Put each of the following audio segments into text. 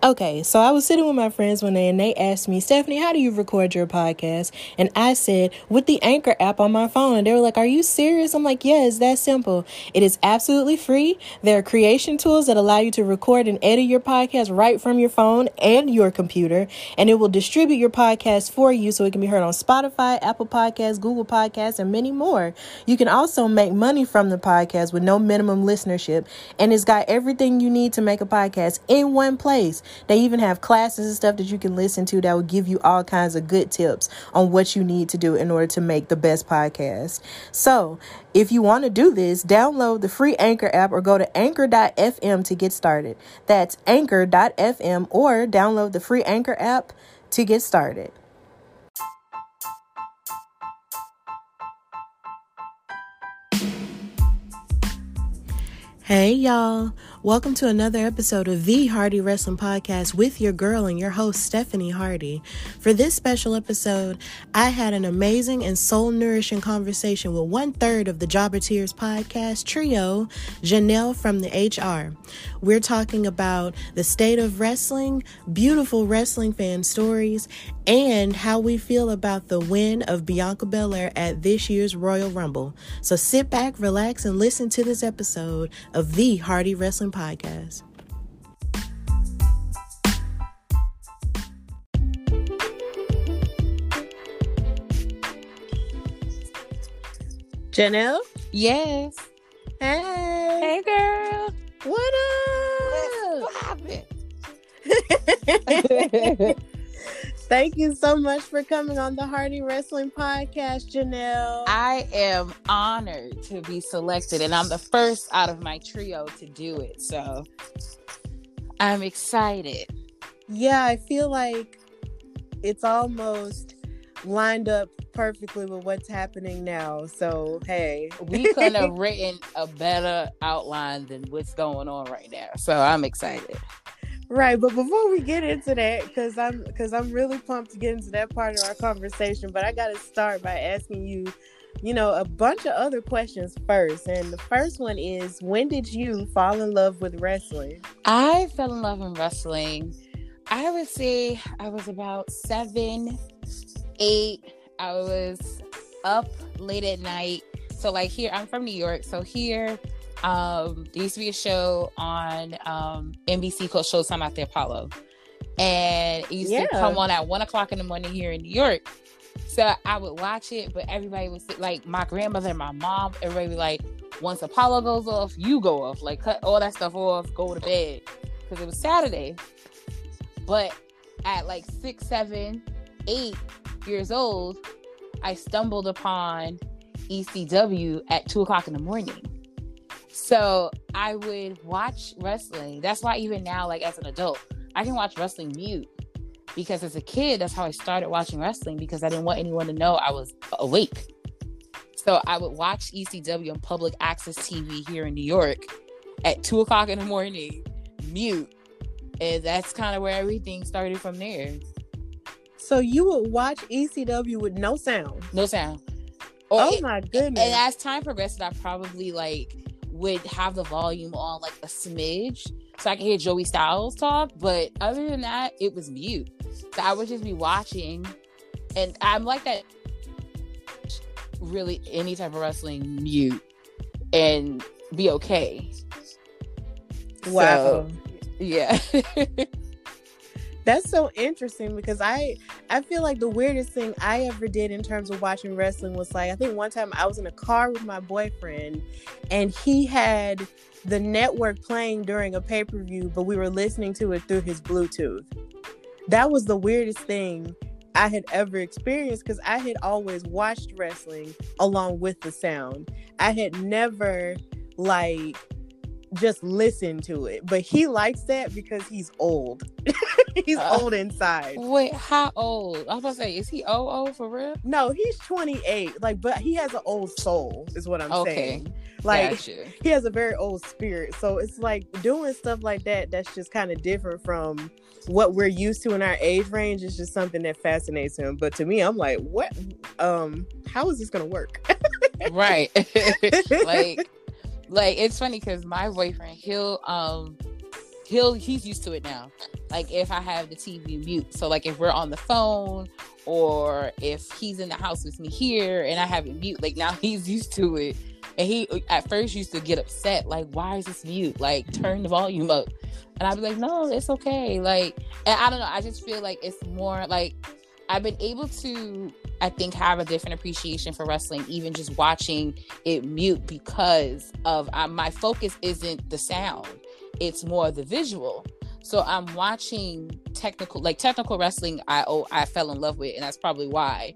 Okay, so I was sitting with my friends one day and they asked me, Stephanie, how do you record your podcast? And I said, with the Anchor app on my phone. And they were like, Are you serious? I'm like, Yeah, it's that simple. It is absolutely free. There are creation tools that allow you to record and edit your podcast right from your phone and your computer. And it will distribute your podcast for you so it can be heard on Spotify, Apple Podcasts, Google Podcasts, and many more. You can also make money from the podcast with no minimum listenership. And it's got everything you need to make a podcast in one place. They even have classes and stuff that you can listen to that will give you all kinds of good tips on what you need to do in order to make the best podcast. So, if you want to do this, download the free Anchor app or go to anchor.fm to get started. That's anchor.fm or download the free Anchor app to get started. Hey, y'all. Welcome to another episode of the Hardy Wrestling Podcast with your girl and your host, Stephanie Hardy. For this special episode, I had an amazing and soul nourishing conversation with one third of the Jobber Tears podcast trio, Janelle from the HR. We're talking about the state of wrestling, beautiful wrestling fan stories, and how we feel about the win of Bianca Belair at this year's Royal Rumble. So sit back, relax, and listen to this episode of the Hardy Wrestling Podcast. Janelle? Yes. Hey. Hey, girl. What up? happened? Thank you so much for coming on the Hardy Wrestling Podcast, Janelle. I am honored to be selected, and I'm the first out of my trio to do it. So I'm excited. yeah, I feel like it's almost lined up perfectly with what's happening now. So, hey. We couldn't have written a better outline than what's going on right now. So I'm excited. Right, but before we get into that, because I'm because I'm really pumped to get into that part of our conversation, but I got to start by asking you, you know, a bunch of other questions first. And the first one is, when did you fall in love with wrestling? I fell in love in wrestling. I would say I was about seven, eight. I was up late at night. So like here, I'm from New York. So here, um, there used to be a show on um, NBC called Showtime at the Apollo, and it used Yeah. to come on at one o'clock in the morning here in New York. So I would watch it, but everybody was like, my grandmother and my mom, everybody would be like, once Apollo goes off, you go off, like cut all that stuff off, go to bed, because it was Saturday. But at like six, seven, eight years old, I stumbled upon ECW at two o'clock in the morning. So I would watch wrestling. That's why even now, like as an adult, I can watch wrestling mute. Because as a kid, that's how I started watching wrestling because I didn't want anyone to know I was awake. So I would watch ECW on public access TV here in New York at two o'clock in the morning, mute. And that's kind of where everything started from there. So you would watch ECW with no sound. No sound. Or Oh it- my goodness. and as time progressed, I probably like would have the volume on like a smidge so I could hear Joey Styles talk. But other than that, it was mute. So I would just be watching, and I'm like that. Really, any type of wrestling mute and be okay. wow. So, yeah. That's so interesting because I I feel like the weirdest thing I ever did in terms of watching wrestling was like I think one time I was in a car with my boyfriend and he had the network playing during a pay-per-view but we were listening to it through his bluetooth. That was the weirdest thing I had ever experienced because I had always watched wrestling along with the sound. I had never like just listen to it, but he likes that because he's old. he's Uh. old inside. Wait, how old? I was gonna say, is he OO for real? No, he's 28. Like, but he has an old soul, is what I'm Okay. saying. Like Gotcha. he has a very old spirit. So it's like doing stuff like that that's just kind of different from what we're used to in our age range is just something that fascinates him. But to me, I'm like, what um how is this gonna work? right. like like it's funny because my boyfriend, he'll um he'll he's used to it now. Like if I have the TV mute. So like if we're on the phone or if he's in the house with me here and I have it mute, like now he's used to it. And he at first used to get upset, like, why is this mute? Like, turn the volume up. And I'd be like, no, it's okay. Like, and I don't know. I just feel like it's more like I've been able to, I think, have a different appreciation for wrestling, even just watching it mute because of uh, my focus isn't the sound, it's more the visual. So I'm watching technical, like technical wrestling. I oh, I fell in love with, and that's probably why.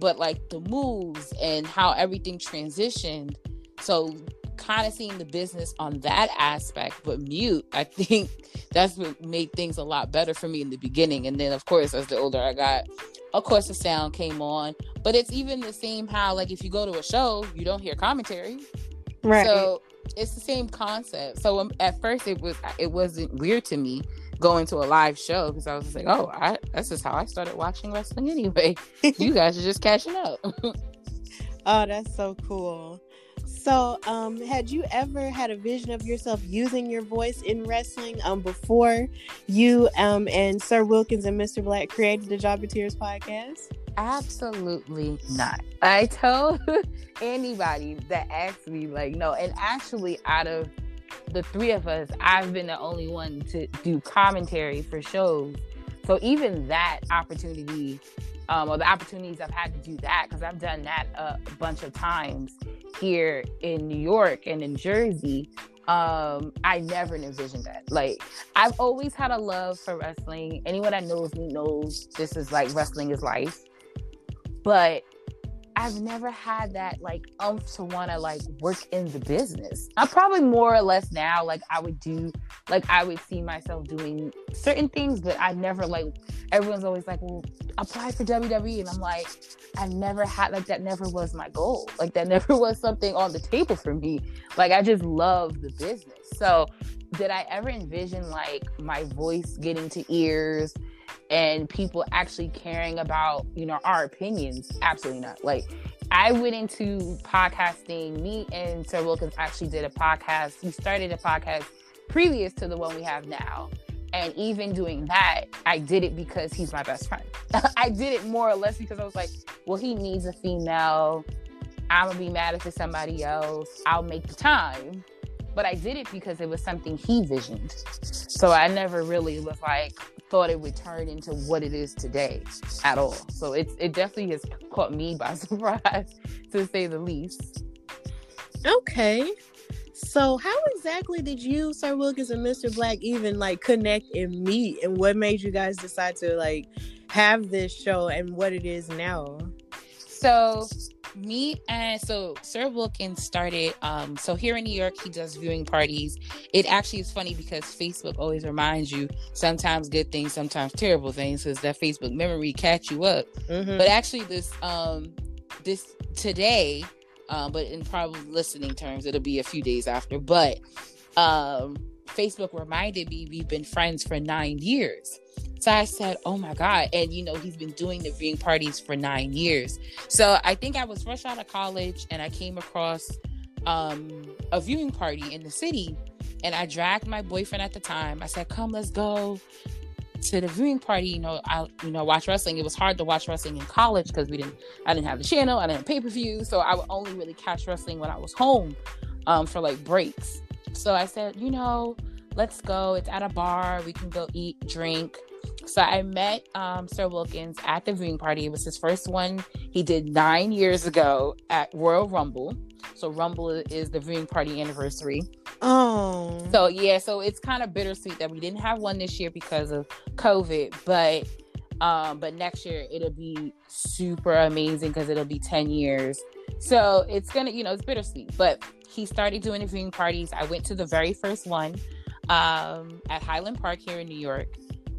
But like the moves and how everything transitioned, so kind of seeing the business on that aspect, but mute, I think that's what made things a lot better for me in the beginning. And then, of course, as the older I got, of course, the sound came on. But it's even the same how, like, if you go to a show, you don't hear commentary. Right. So it's the same concept. So um, at first, it was it wasn't weird to me going to a live show because I was just like, oh, I, that's just how I started watching wrestling anyway. you guys are just catching up. oh, that's so cool. So, um, had you ever had a vision of yourself using your voice in wrestling um, before you um, and Sir Wilkins and Mr. Black created the Jobber Tears podcast? Absolutely not. I told anybody that asked me, like, no. And actually, out of the three of us, I've been the only one to do commentary for shows. So even that opportunity, um, or the opportunities I've had to do that, because I've done that a bunch of times here in New York and in Jersey. Um, I never envisioned that. Like, I've always had a love for wrestling. Anyone that knows me knows this is like wrestling is life. But I've never had that like umph to want to like work in the business. I'm probably more or less now like I would do like I would see myself doing certain things, but I never like everyone's always like, well, apply for WWE, and I'm like, I never had like that. Never was my goal. Like that never was something on the table for me. Like I just love the business. So did I ever envision like my voice getting to ears? and people actually caring about you know our opinions? Absolutely not. Like i went into podcasting me and sir wilkins actually did a podcast. We started a podcast previous to the one we have now. And even doing that i did it because he's my best friend. I did it more or less because i was like well he needs a female. I'm gonna be mad if it's somebody else. I'll make the time but I did it because it was something he visioned. So I never really was like thought it would turn into what it is today at all. So it's it definitely has caught me by surprise to say the least. Okay. So how exactly did you, Sir Wilkins and Mr. Black even like connect and meet and what made you guys decide to like have this show and what it is now? So me and so Sir Wilkins started. Um, so here in New York, he does viewing parties. It actually is funny because Facebook always reminds you sometimes good things, sometimes terrible things, because that Facebook memory catch you up. Mm-hmm. But actually, this um, this today, um, but in probably listening terms, it'll be a few days after. But um, Facebook reminded me we've been friends for nine years. So I said, Oh my God. And you know, he's been doing the viewing parties for nine years. So I think I was fresh out of college and I came across um, a viewing party in the city. And I dragged my boyfriend at the time. I said, Come, let's go to the viewing party. You know, I you know, watch wrestling. It was hard to watch wrestling in college because we didn't I didn't have the channel, I didn't have pay-per-view. So I would only really catch wrestling when I was home um, for like breaks. So I said, you know, let's go. It's at a bar. We can go eat, drink. So I met um, Sir Wilkins at the viewing party. It was his first one he did nine years ago at Royal Rumble. So Rumble is the viewing party anniversary. Oh. So yeah, so it's kind of bittersweet that we didn't have one this year because of COVID, but um, but next year it'll be super amazing because it'll be 10 years. So it's gonna, you know, it's bittersweet. But he started doing the viewing parties. I went to the very first one um, at Highland Park here in New York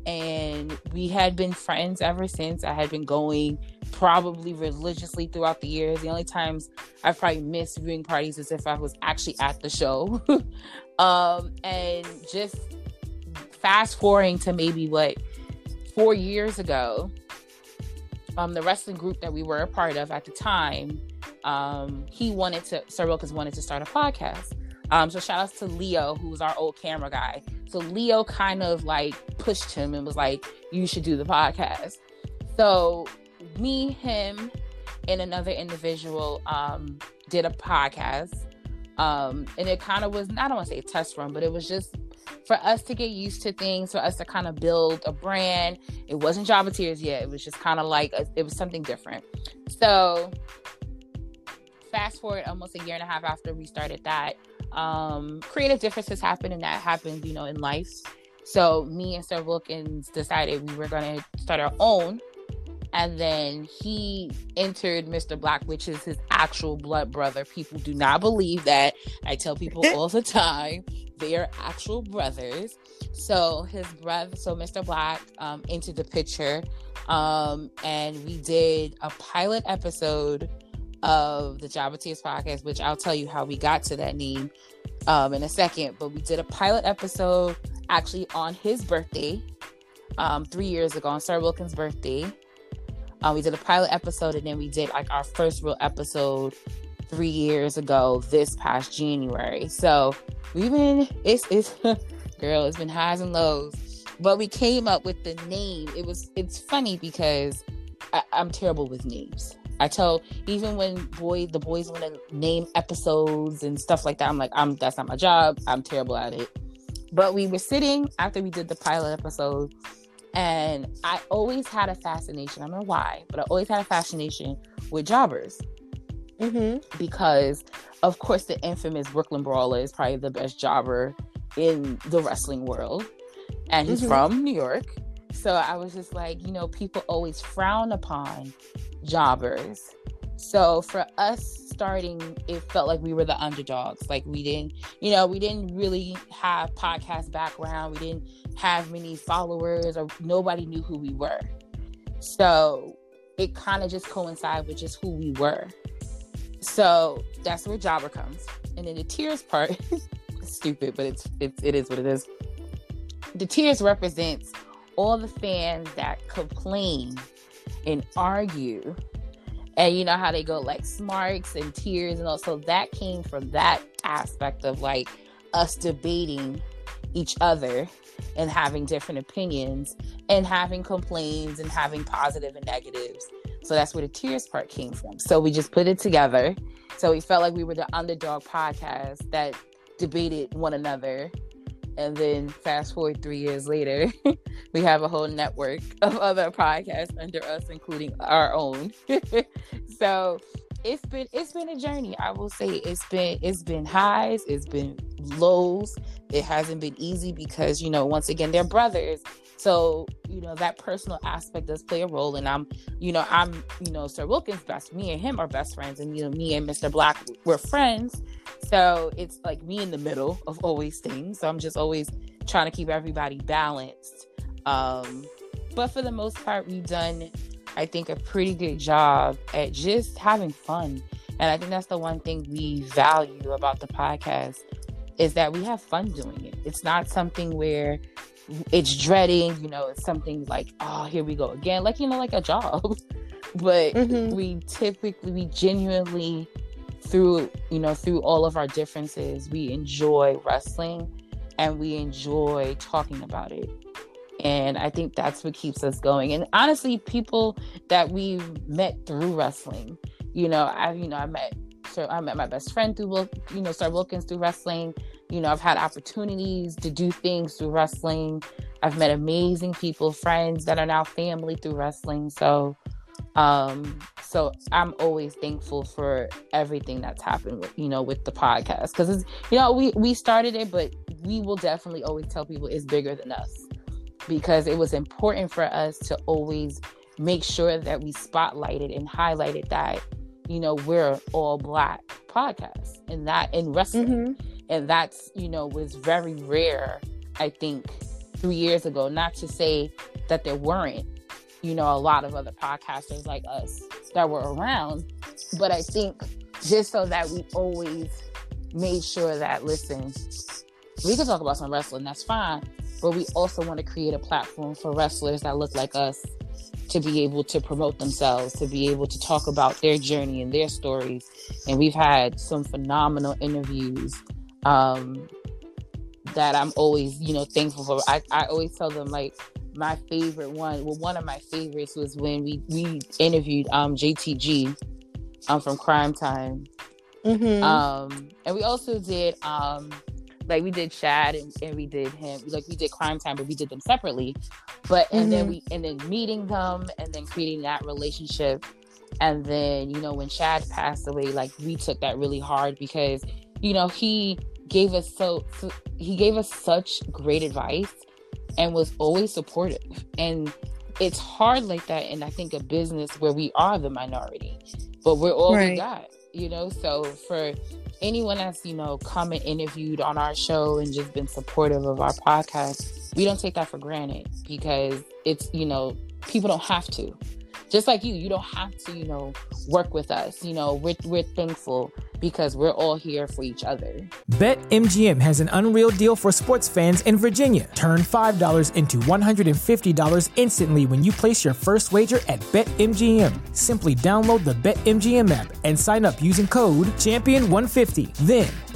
and we had been friends ever since. I had been going probably religiously throughout the years. The only times I've probably missed viewing parties is if I was actually at the show. um, and just fast forwarding to maybe what four years ago, um, the wrestling group that we were a part of at the time, um, he wanted to, Sir Wilkins wanted to start a podcast. Um, so shout outs to Leo, who was our old camera guy. So Leo kind of like pushed him and was like, you should do the podcast. So me, him, and another individual um, did a podcast. Um, and it kind of was, I don't want to say a test run, but it was just for us to get used to things, for us to kind of build a brand. It wasn't Jobber Tears yet. It was just kind of like, a, it was something different. So fast forward almost a year and a half after we started that, um, creative differences happen and that happens, you know, in life. So me and Sir Wilkins decided we were going to start our own. And then he entered Mr. Black, which is his actual blood brother. People do not believe that. I tell people all the time they are actual brothers. So his brother, so Mr. Black, um, entered the picture, um, and we did a pilot episode of the Jobber Tears podcast, which I'll tell you how we got to that name um, in a second. But we did a pilot episode actually on his birthday um, three years ago, on Sir Wilkins' birthday. Uh, we did a pilot episode, and then we did like our first real episode three years ago this past January. So we've been it's it's girl, it's been highs and lows. But we came up with the name. It was it's funny because I, I'm terrible with names. I tell even when boy the boys want to name episodes and stuff like that, I'm like, I'm that's not my job. I'm terrible at it. But we were sitting after we did the pilot episode, and I always had a fascination. I don't know why, but I always had a fascination with jobbers. Mm-hmm. Because, of course, the infamous Brooklyn Brawler is probably the best jobber in the wrestling world. And he's mm-hmm. from New York. So I was just like, you know, people always frown upon jobbers. So for us starting, it felt like we were the underdogs. Like we didn't, you know, we didn't really have podcast background. We didn't have many followers or nobody knew who we were. So it kind of just coincided with just who we were. So that's where jobber comes. And then the tears part, stupid, but it's, it's it is what it is. The tears represents all the fans that complain and argue. And you know how they go like smarks and tears and all. So that came from that aspect of like us debating each other and having different opinions and having complaints and having positive and negatives. So that's where the tears part came from. So we just put it together. So we felt like we were the underdog podcast that debated one another and then fast forward three years later, we have a whole network of other podcasts under us, including our own. so it's been it's been a journey. I will say it's been it's been highs, it's been lows. It hasn't been easy because you know once again they're brothers. So you know that personal aspect does play a role, and I'm you know I'm you know Sir Wilkins' best. Me and him are best friends, and you know me and Mr. Black we're friends. So it's like me in the middle of always things. So I'm just always trying to keep everybody balanced. Um, but for the most part, we've done, I think, a pretty good job at just having fun. And I think that's the one thing we value about the podcast is that we have fun doing it. It's not something where it's dreading, you know, it's something like, oh, here we go again, like, you know, like a job. but mm-hmm. we typically, we genuinely through you know through all of our differences we enjoy wrestling and we enjoy talking about it and i think that's what keeps us going and honestly people that we've met through wrestling you know i you know i met so i met my best friend through you know sir wilkins through wrestling you know i've had opportunities to do things through wrestling i've met amazing people friends that are now family through wrestling so um, so I'm always thankful for everything that's happened with, you know, with the podcast. Cause it's, you know, we, we started it, but we will definitely always tell people it's bigger than us because it was important for us to always make sure that we spotlighted and highlighted that, you know, we're all black podcast and that in wrestling. Mm-hmm. And that's, you know, was very rare, I think, three years ago. Not to say that there weren't, you know, a lot of other podcasters like us that were around, but I think just so that we always made sure that listen, we can talk about some wrestling, that's fine, but we also want to create a platform for wrestlers that look like us to be able to promote themselves, to be able to talk about their journey and their stories. And we've had some phenomenal interviews um, that I'm always, you know, thankful for. I, I always tell them like my favorite one. Well, one of my favorites was when we we interviewed um, JTG um, from Crime Time. Mm-hmm. Um, and we also did um, like we did Shad and, and we did him like we did Crime Time, but we did them separately. But and mm-hmm. then we and then meeting them and then creating that relationship. And then, you know, when Shad passed away, like we took that really hard because, you know, he gave us so, so he gave us such great advice and was always supportive. And it's hard like that and I think a business where we are the minority, but we're all right. we got, you know. So for anyone that's you know come and interviewed on our show and just been supportive of our podcast we don't take that for granted because it's you know people don't have to just like you you don't have to you know work with us you know we're, we're thankful because we're all here for each other. BetMGM has an unreal deal for sports fans in Virginia. Turn $5 into $150 instantly when you place your first wager at BetMGM. Simply download the BetMGM app and sign up using code Champion150. Then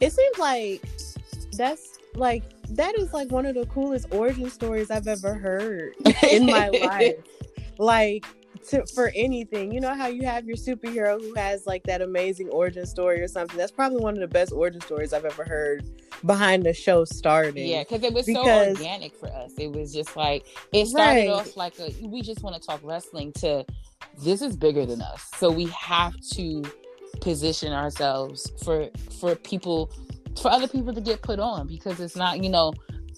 it seems like that's like that is like one of the coolest origin stories I've ever heard in my life. Like to, for anything, you know how you have your superhero who has like that amazing origin story or something. That's probably one of the best origin stories I've ever heard behind the show starting. Yeah, because it was because, so organic for us. It was just like it started right. off like a we just want to talk wrestling to this is bigger than us. So we have to position ourselves for for people for other people to get put on because it's not you know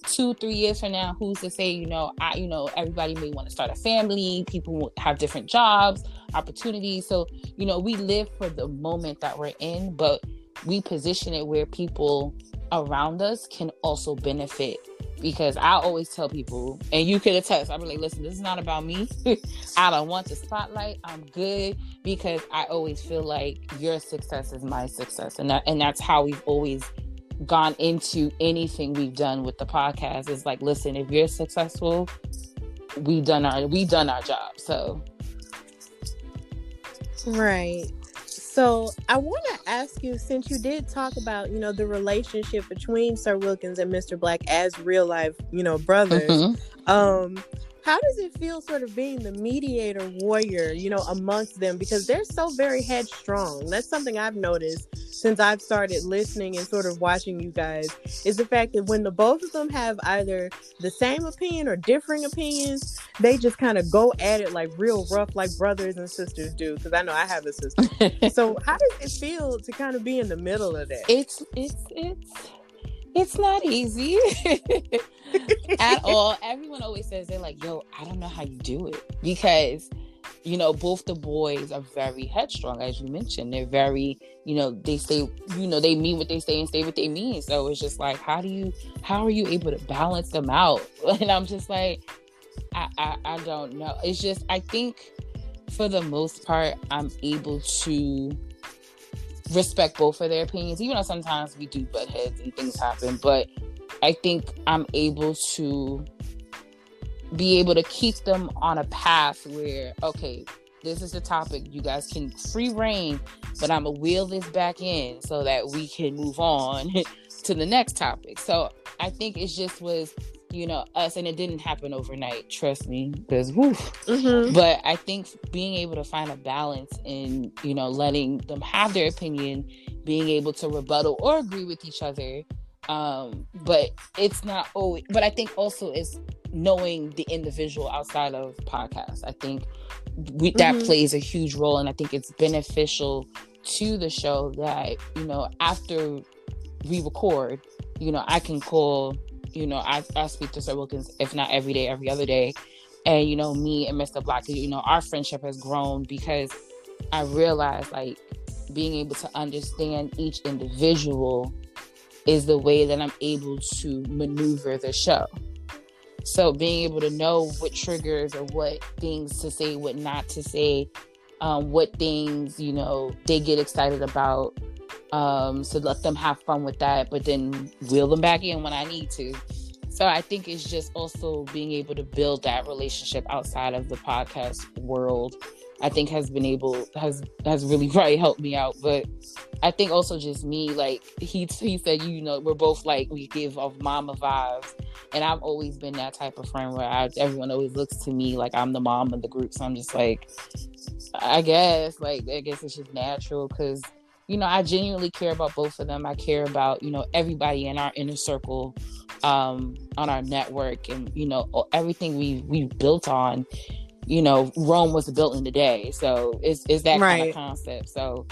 two three years from now who's to say you know i you know everybody may want to start a family people have different jobs opportunities. So you know we live for the moment that we're in but we position it where people around us can also benefit because I always tell people, and you could attest, I'm like, listen, this is not about me. I don't want the spotlight. I'm good because I always feel like your success is my success, and that and that's how we've always gone into anything we've done with the podcast. Is like, listen, if you're successful, we've done our we've done our job. So, right. So I want to ask you, since you did talk about, you know, the relationship between Sir Wilkins and Mr. Black as real life, you know, brothers. Mm-hmm. Um, how does it feel sort of being the mediator warrior you know amongst them? Because they're so very headstrong. That's something i've noticed since i've started listening and sort of watching you guys is the fact that when the both of them have either the same opinion or differing opinions they just kind of go at it like real rough like brothers and sisters do because i know i have a sister. So how does it feel to kind of be in the middle of that? It's it's it's it's not easy at all. Everyone always says they're like, yo, I don't know how you do it because you know, both the boys are very headstrong, as you mentioned. They're very, you know, they say, you know, they mean what they say and say what they mean. So it's just like, how do you, how are you able to balance them out? And I'm just like, I, I, I don't know. It's just, I think for the most part, I'm able to respect for their opinions, even though sometimes we do butt heads and things happen. But I think I'm able to be able to keep them on a path where, okay, this is the topic. You guys can free reign, but I'm gonna wheel this back in so that we can move on to the next topic. So I think it just was, you know, us, and it didn't happen overnight. Trust me, because mm-hmm. But I think being able to find a balance in, you know, letting them have their opinion, being able to rebuttal or agree with each other. Um, but it's not always. But I think also it's knowing the individual outside of podcasts. I think we, that mm-hmm. plays a huge role, and I think it's beneficial to the show that you know after we record, you know, I can call, you know, I, I speak to Sir Wilkins if not every day, every other day, and you know, me and Mr. Black, you know, our friendship has grown because I realized like being able to understand each individual is the way that I'm able to maneuver the show. So being able to know what triggers or what things to say, what not to say, um, what things you know they get excited about. Um, so let them have fun with that, but then wheel them back in when I need to. So I think it's just also being able to build that relationship outside of the podcast world I think has been able has has really probably helped me out. But I think also just me, like he he said, you know, we're both like we give off mama vibes, and I've always been that type of friend where I, everyone always looks to me like I'm the mom of the group. So I'm just like, I guess like I guess it's just natural because you know I genuinely care about both of them. I care about you know everybody in our inner circle um on our network and you know everything we we built on you know, Rome was built in a day. So it's, it's that right. kind of concept. So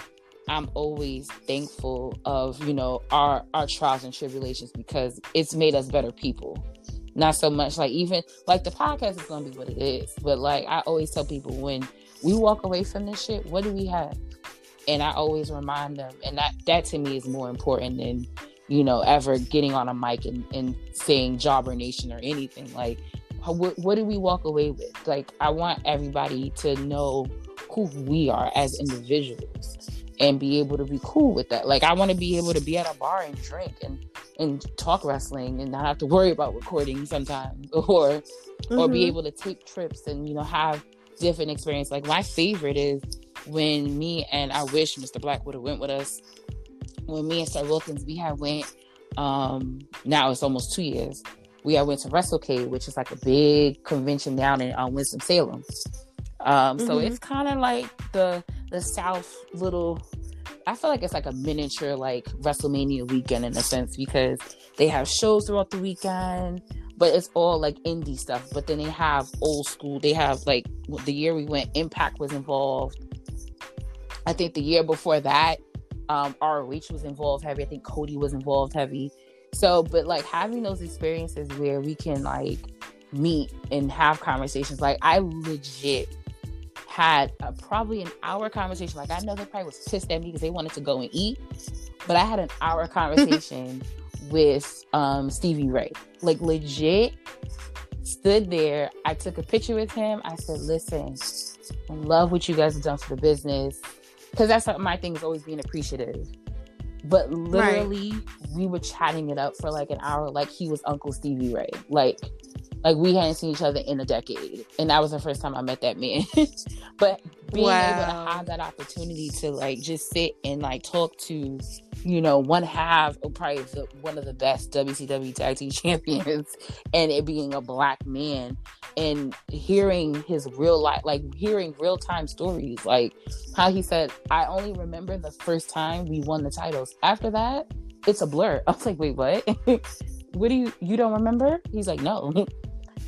I'm always thankful of, you know, our, our trials and tribulations because it's made us better people. Not so much like even like the podcast is going to be what it is. But like I always tell people when we walk away from this shit, what do we have? And I always remind them. And that, that to me is more important than, you know, ever getting on a mic and, and saying Jobber Nation or anything. Like what, what do we walk away with? Like, I want everybody to know who we are as individuals and be able to be cool with that. Like, I want to be able to be at a bar and drink and and talk wrestling and not have to worry about recording sometimes, or mm-hmm. or be mm-hmm. able to take trips and you know have different experience. Like my favorite is when me and I wish Mr. Black would have went with us. When me and Sir Wilkins we had went. Um, now it's almost two years we I went to WrestleCade, which is like a big convention down in uh, Winston Salem. Um, mm-hmm. So it's kind of like the the South little. I feel like it's like a miniature like WrestleMania weekend in a sense because they have shows throughout the weekend, but it's all like indie stuff. But then they have old school. They have like the year we went, Impact was involved. I think the year before that, um, ROH was involved heavy. I think Cody was involved heavy. So, but like having those experiences where we can like meet and have conversations, like I legit had a, probably an hour conversation. Like I know they probably was pissed at me because they wanted to go and eat, but I had an hour conversation with um, Stevie Ray. Like legit, stood there. I took a picture with him. I said, "Listen, I love what you guys have done for the business." Because that's my thing is always being appreciative. But literally, right. we were chatting it up for like an hour, like he was Uncle Stevie Ray. Like, like we hadn't seen each other in a decade, and that was the first time I met that man. but being wow. able to have that opportunity to like just sit and like talk to you know, one half of probably the, one of the best WCW tag team champions, and it being a black man, and hearing his real life, like hearing real time stories, like how he said, "I only remember the first time we won the titles. After that, it's a blur." I was like, "Wait, what? what do you you don't remember?" He's like, "No."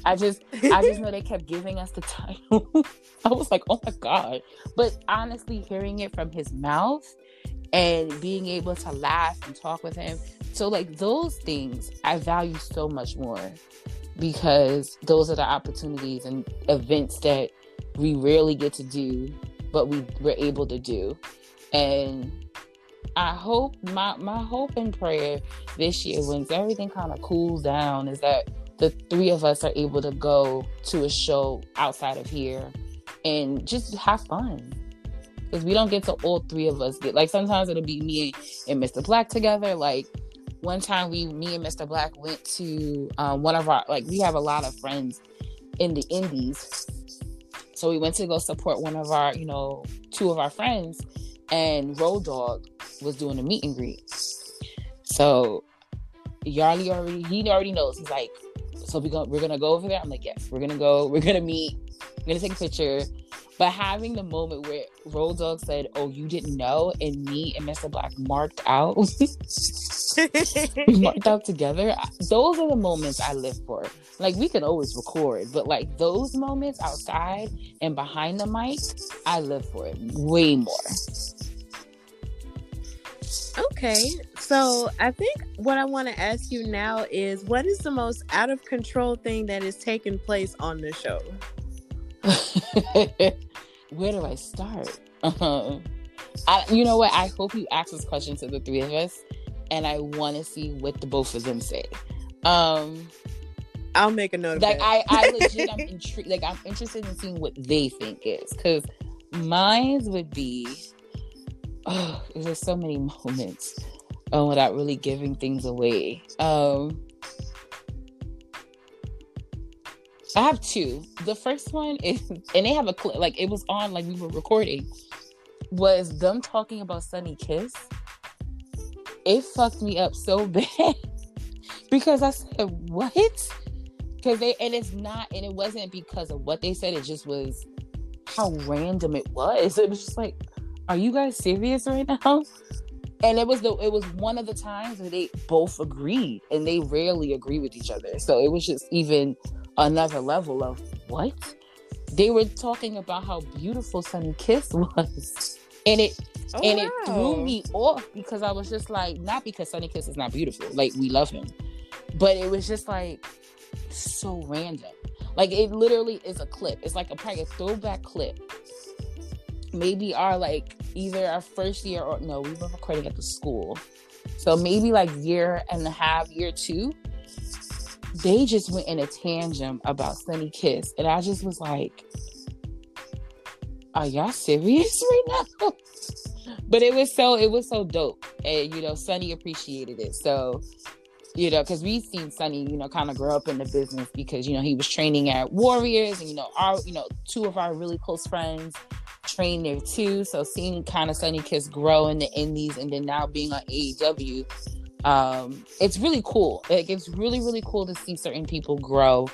I just I just know they kept giving us the title. I was like, oh my God. But honestly, hearing it from his mouth and being able to laugh and talk with him. So, like, those things I value so much more because those are the opportunities and events that we rarely get to do, but we were able to do. And I hope my my hope and prayer this year, when everything kind of cools down, is that the three of us are able to go to a show outside of here and just have fun. Because we don't get to all three of us get like sometimes it'll be me and Mr. Black together. Like one time we me and Mr. Black went to um, one of our like we have a lot of friends in the indies. So we went to go support one of our, you know, two of our friends and Road Dog was doing a meet and greet. So Yarly already he already knows. He's like, so we go we're gonna go over there. I'm like, yes, we're gonna go, we're gonna meet, we're gonna take a picture. But having the moment where Road Dog said, Oh, you didn't know, and me and Mr. Black marked out we marked out together. Those are the moments I live for. Like we can always record, but like those moments outside and behind the mic, I live for it way more. Okay, so I think what I want to ask you now is what is the most out of control thing that is taking place on the show? Where do I start? I, you know what? I hope you ask this question to the three of us, and I want to see what the both of them say. Um, I'll make a note. Like I, I legit, I'm intrigued. Like I'm interested in seeing what they think is because mine would be. Oh, there's so many moments um, without really giving things away. Um, I have two. The first one is, and they have a clip, like it was on, like we were recording, was them talking about Sunny Kiss. It fucked me up so bad because I said, what? Because they, and it's not, and it wasn't because of what they said, it just was how random it was. It was just like, are you guys serious right now? And it was the it was one of the times where they both agreed and they rarely agree with each other. So it was just even another level of what? They were talking about how beautiful Sunny Kiss was. And it oh, and wow. it threw me off because I was just like, not because Sunny Kiss is not beautiful, like we love him, but it was just like so random. Like it literally is a clip. It's like a probably a throwback clip. Maybe our like either our first year or no, we were recording at the school. So maybe like year and a half, year two, they just went in a tangent about Sunny Kiss. And I just was like, are y'all serious right now? but it was so it was so dope. And you know, Sunny appreciated it. So, you know, because we've seen Sunny, you know, kind of grow up in the business because, you know, he was training at Warriors and, you know, our, you know, two of our really close friends trained there too. So seeing kind of Sunny Kiss grow in the indies and then now being on AEW um, it's really cool. Like it's really really cool to see certain people grow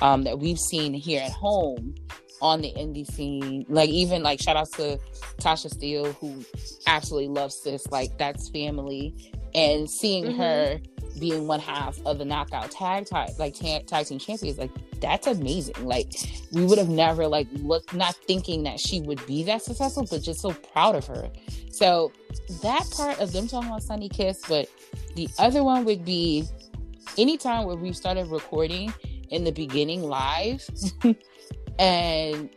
um, that we've seen here at home on the indie scene. Like even like shout out to Tasha Steelz who absolutely loves this. Like that's family, and seeing mm-hmm. her being one half of the knockout tag tag like tag, tag team champions like that's amazing. Like we would have never like looked not thinking that she would be that successful but just so proud of her. So that part of them talking about sunny kiss but the other one would be anytime where we started recording in the beginning live and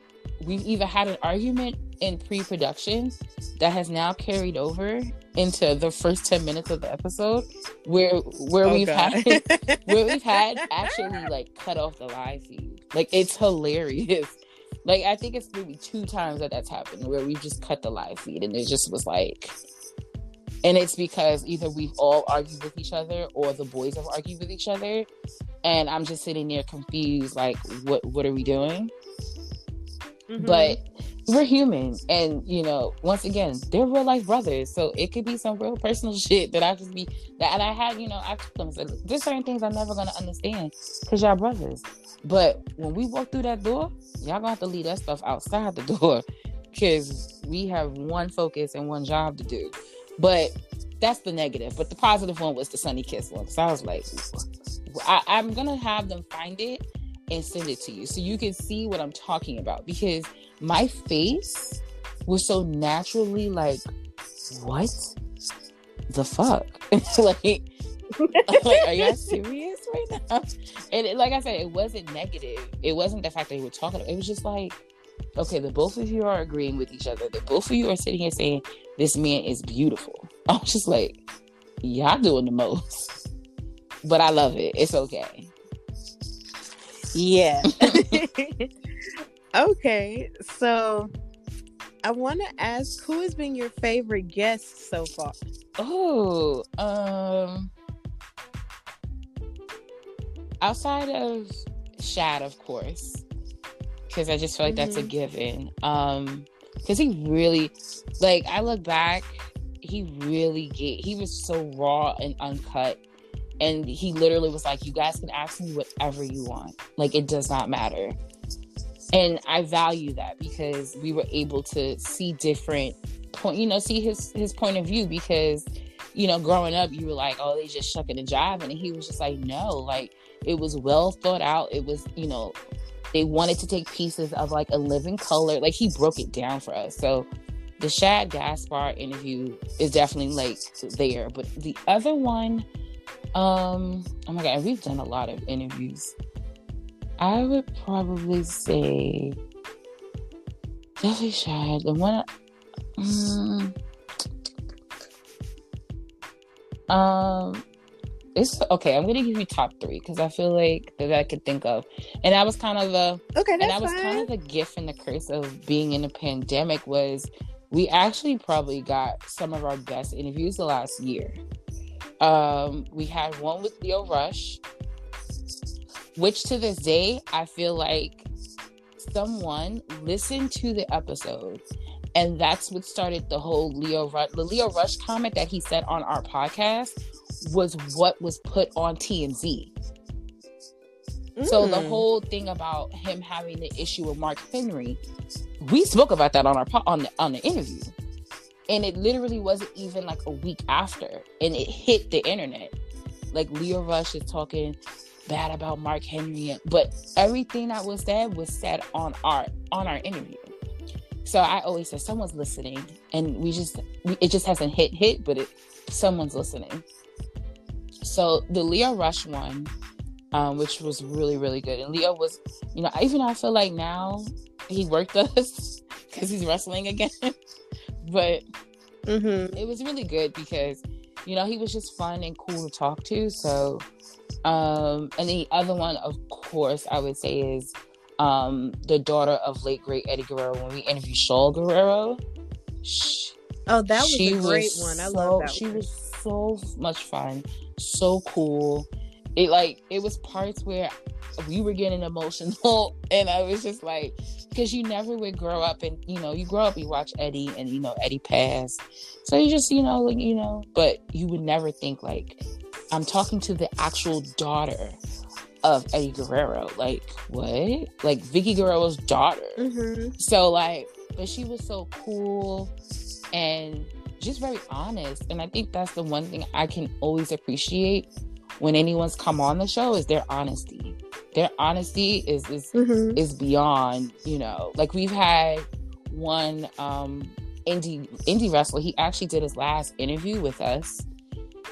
we've either had an argument in pre-production that has now carried over into the first 10 minutes of the episode where where oh, we've God. had where we've had actually like cut off the live feed like it's hilarious like i think it's maybe two times that that's happened where we just cut the live feed and it just was like and it's because either we've all argued with each other or the boys have argued with each other and i'm just sitting there confused like what what are we doing mm-hmm. but we're human and you know once again they're real life brothers so it could be some real personal shit that i just be that i had you know i told them there's certain things i'm never gonna understand because y'all brothers but when we walk through that door y'all gonna have to leave that stuff outside the door because we have one focus and one job to do but that's the negative. But the positive one was the sunny Kiss one. So I was like, I, I'm gonna have them find it and send it to you so you can see what I'm talking about because my face was so naturally like, what the fuck? like, like, are you serious right now? And it, like I said, it wasn't negative. It wasn't the fact that they were talking. It was just like, okay, the both of you are agreeing with each other. The both of you are sitting here saying this man is beautiful. I'm just like, y'all doing the most. But I love it. It's okay. Yeah. okay. So I want to ask who has been your favorite guest so far? Oh, um outside of Shad, of course, because I just feel like mm-hmm. that's a mm-hmm. given. Um, because he really, like, I look back, he really get, he was so raw and uncut, and he literally was like, "You guys can ask me whatever you want, like, it does not matter." And I value that because we were able to see different point, you know, see his his point of view because you know, growing up, you were like, oh, they just shucking and jiving. And he was just like, no, like it was well thought out. It was, you know, they wanted to take pieces of like a living color. Like he broke it down for us. So the Shad Gaspard interview is definitely like there. But the other one, um, oh my god, we've done a lot of interviews. I would probably say definitely Shad. The one, um, um it's okay. I'm gonna give you top three because I feel like that I could think of, and that was kind of the okay. and that was fine. kind of the gift and the curse of being in a pandemic was we actually probably got some of our best interviews the last year. Um, we had one with Lio Rush, which to this day I feel like someone listened to the episodes. and that's what started the whole Lio Rush, the Lio Rush comment that he said on our podcast was what was put on TMZ. Mm. So the mm. whole thing about him having the issue with Mark Henry, we spoke about that on our on the on the interview, and it literally wasn't even like a week after, and it hit the internet. Like Lio Rush is talking bad about Mark Henry, but everything that was said was said on our on our interview. So I always say someone's listening, and we just we, it just hasn't hit hit, but it someone's listening. So the Lio Rush one, um, which was really really good, and Lio was, you know, even I feel like now he worked us because he's wrestling again, but mm-hmm. it was really good because you know he was just fun and cool to talk to. So, um, and the other one, of course, I would say is um, the daughter of late great Eddie Guerrero when we interviewed Shaul Guerrero. She, oh, that was a great was one. I so, love that. She one. was so much fun so cool. It like it was parts where we were getting emotional and I was just like because you never would grow up and you know you grow up you watch Eddie and you know Eddie passed so you just you know like you know but you would never think like I'm talking to the actual daughter of Eddie Guerrero like what like Vickie Guerrero's daughter mm-hmm. so like but she was so cool and just very honest. And I think that's the one thing I can always appreciate when anyone's come on the show is their honesty. Their honesty is is mm-hmm. is beyond, you know, like we've had one um indie indie wrestler, he actually did his last interview with us.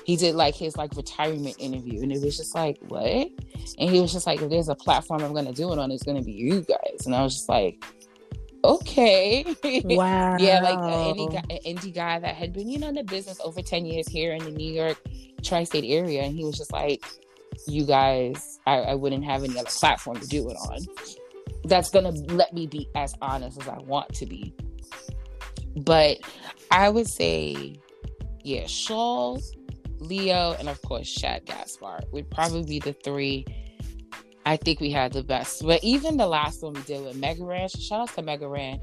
He did like his like retirement interview and it was just like, what? And he was just like, if there's a platform I'm gonna do it on, it's gonna be you guys. And I was just like, okay. Wow. yeah, like an indie, guy, an indie guy that had been, you know, in the business over 10 years here in the New York tri state area. And he was just like, you guys, I, I wouldn't have any other platform to do it on. That's going to let me be as honest as I want to be. But I would say, yeah, Shaul, Lio, and of course, Shad Gaspard would probably be the three I think we had the best. But even the last one we did with Mega Ran, shout out to Mega Ran.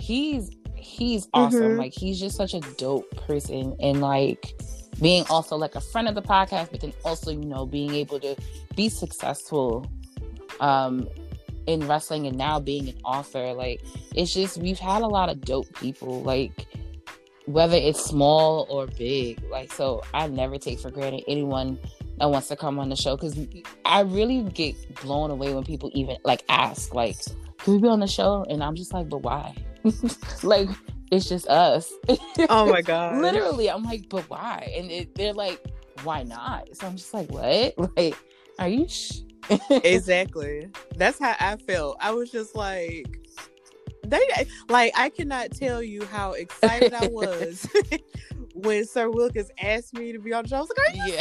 He's he's awesome. Mm-hmm. Like he's just such a dope person and like being also like a friend of the podcast, but then also, you know, being able to be successful um in wrestling and now being an author. Like it's just we've had a lot of dope people, like whether it's small or big. Like so I never take for granted anyone that wants to come on the show because I really get blown away when people even like ask, like, "Can we be on the show?" And I'm just like, "But why?" like, it's just us. oh my god! Literally, I'm like, "But why?" And it, they're like, "Why not?" So I'm just like, "What? Like, are you?" Sh-? Exactly. That's how I felt. I was just like, they like I cannot tell you how excited I was when Sir Wilkins asked me to be on the show. I was like, Are you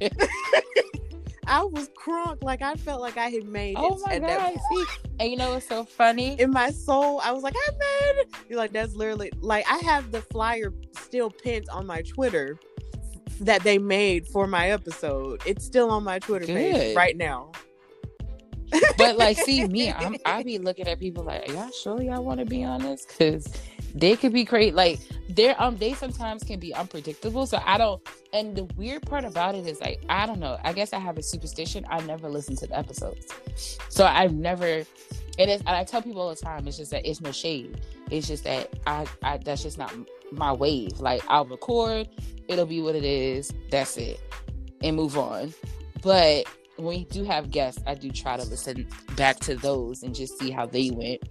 yeah. I was crunk. Like I felt like I had made oh it. my at god! that See, and you know what's so funny? in my soul, I was like, I made it. You're like, that's literally like I have the flyer still pinned on my Twitter that they made for my episode. It's still on my Twitter page right now. but like, see me, I'm I be looking at people like, y'all sure y'all want to be on this? Because they could be great. Like they're um they sometimes can be unpredictable. So I don't. And the weird part about it is like I don't know. I guess I have a superstition. I never listen to the episodes, so I've never. It is, and I tell people all the time. It's just that it's no shade. It's just that I, I that's just not my wave. Like I'll record, it'll be what it is. That's it, and move on. But when we do have guests, I do try to listen back to those and just see how they went.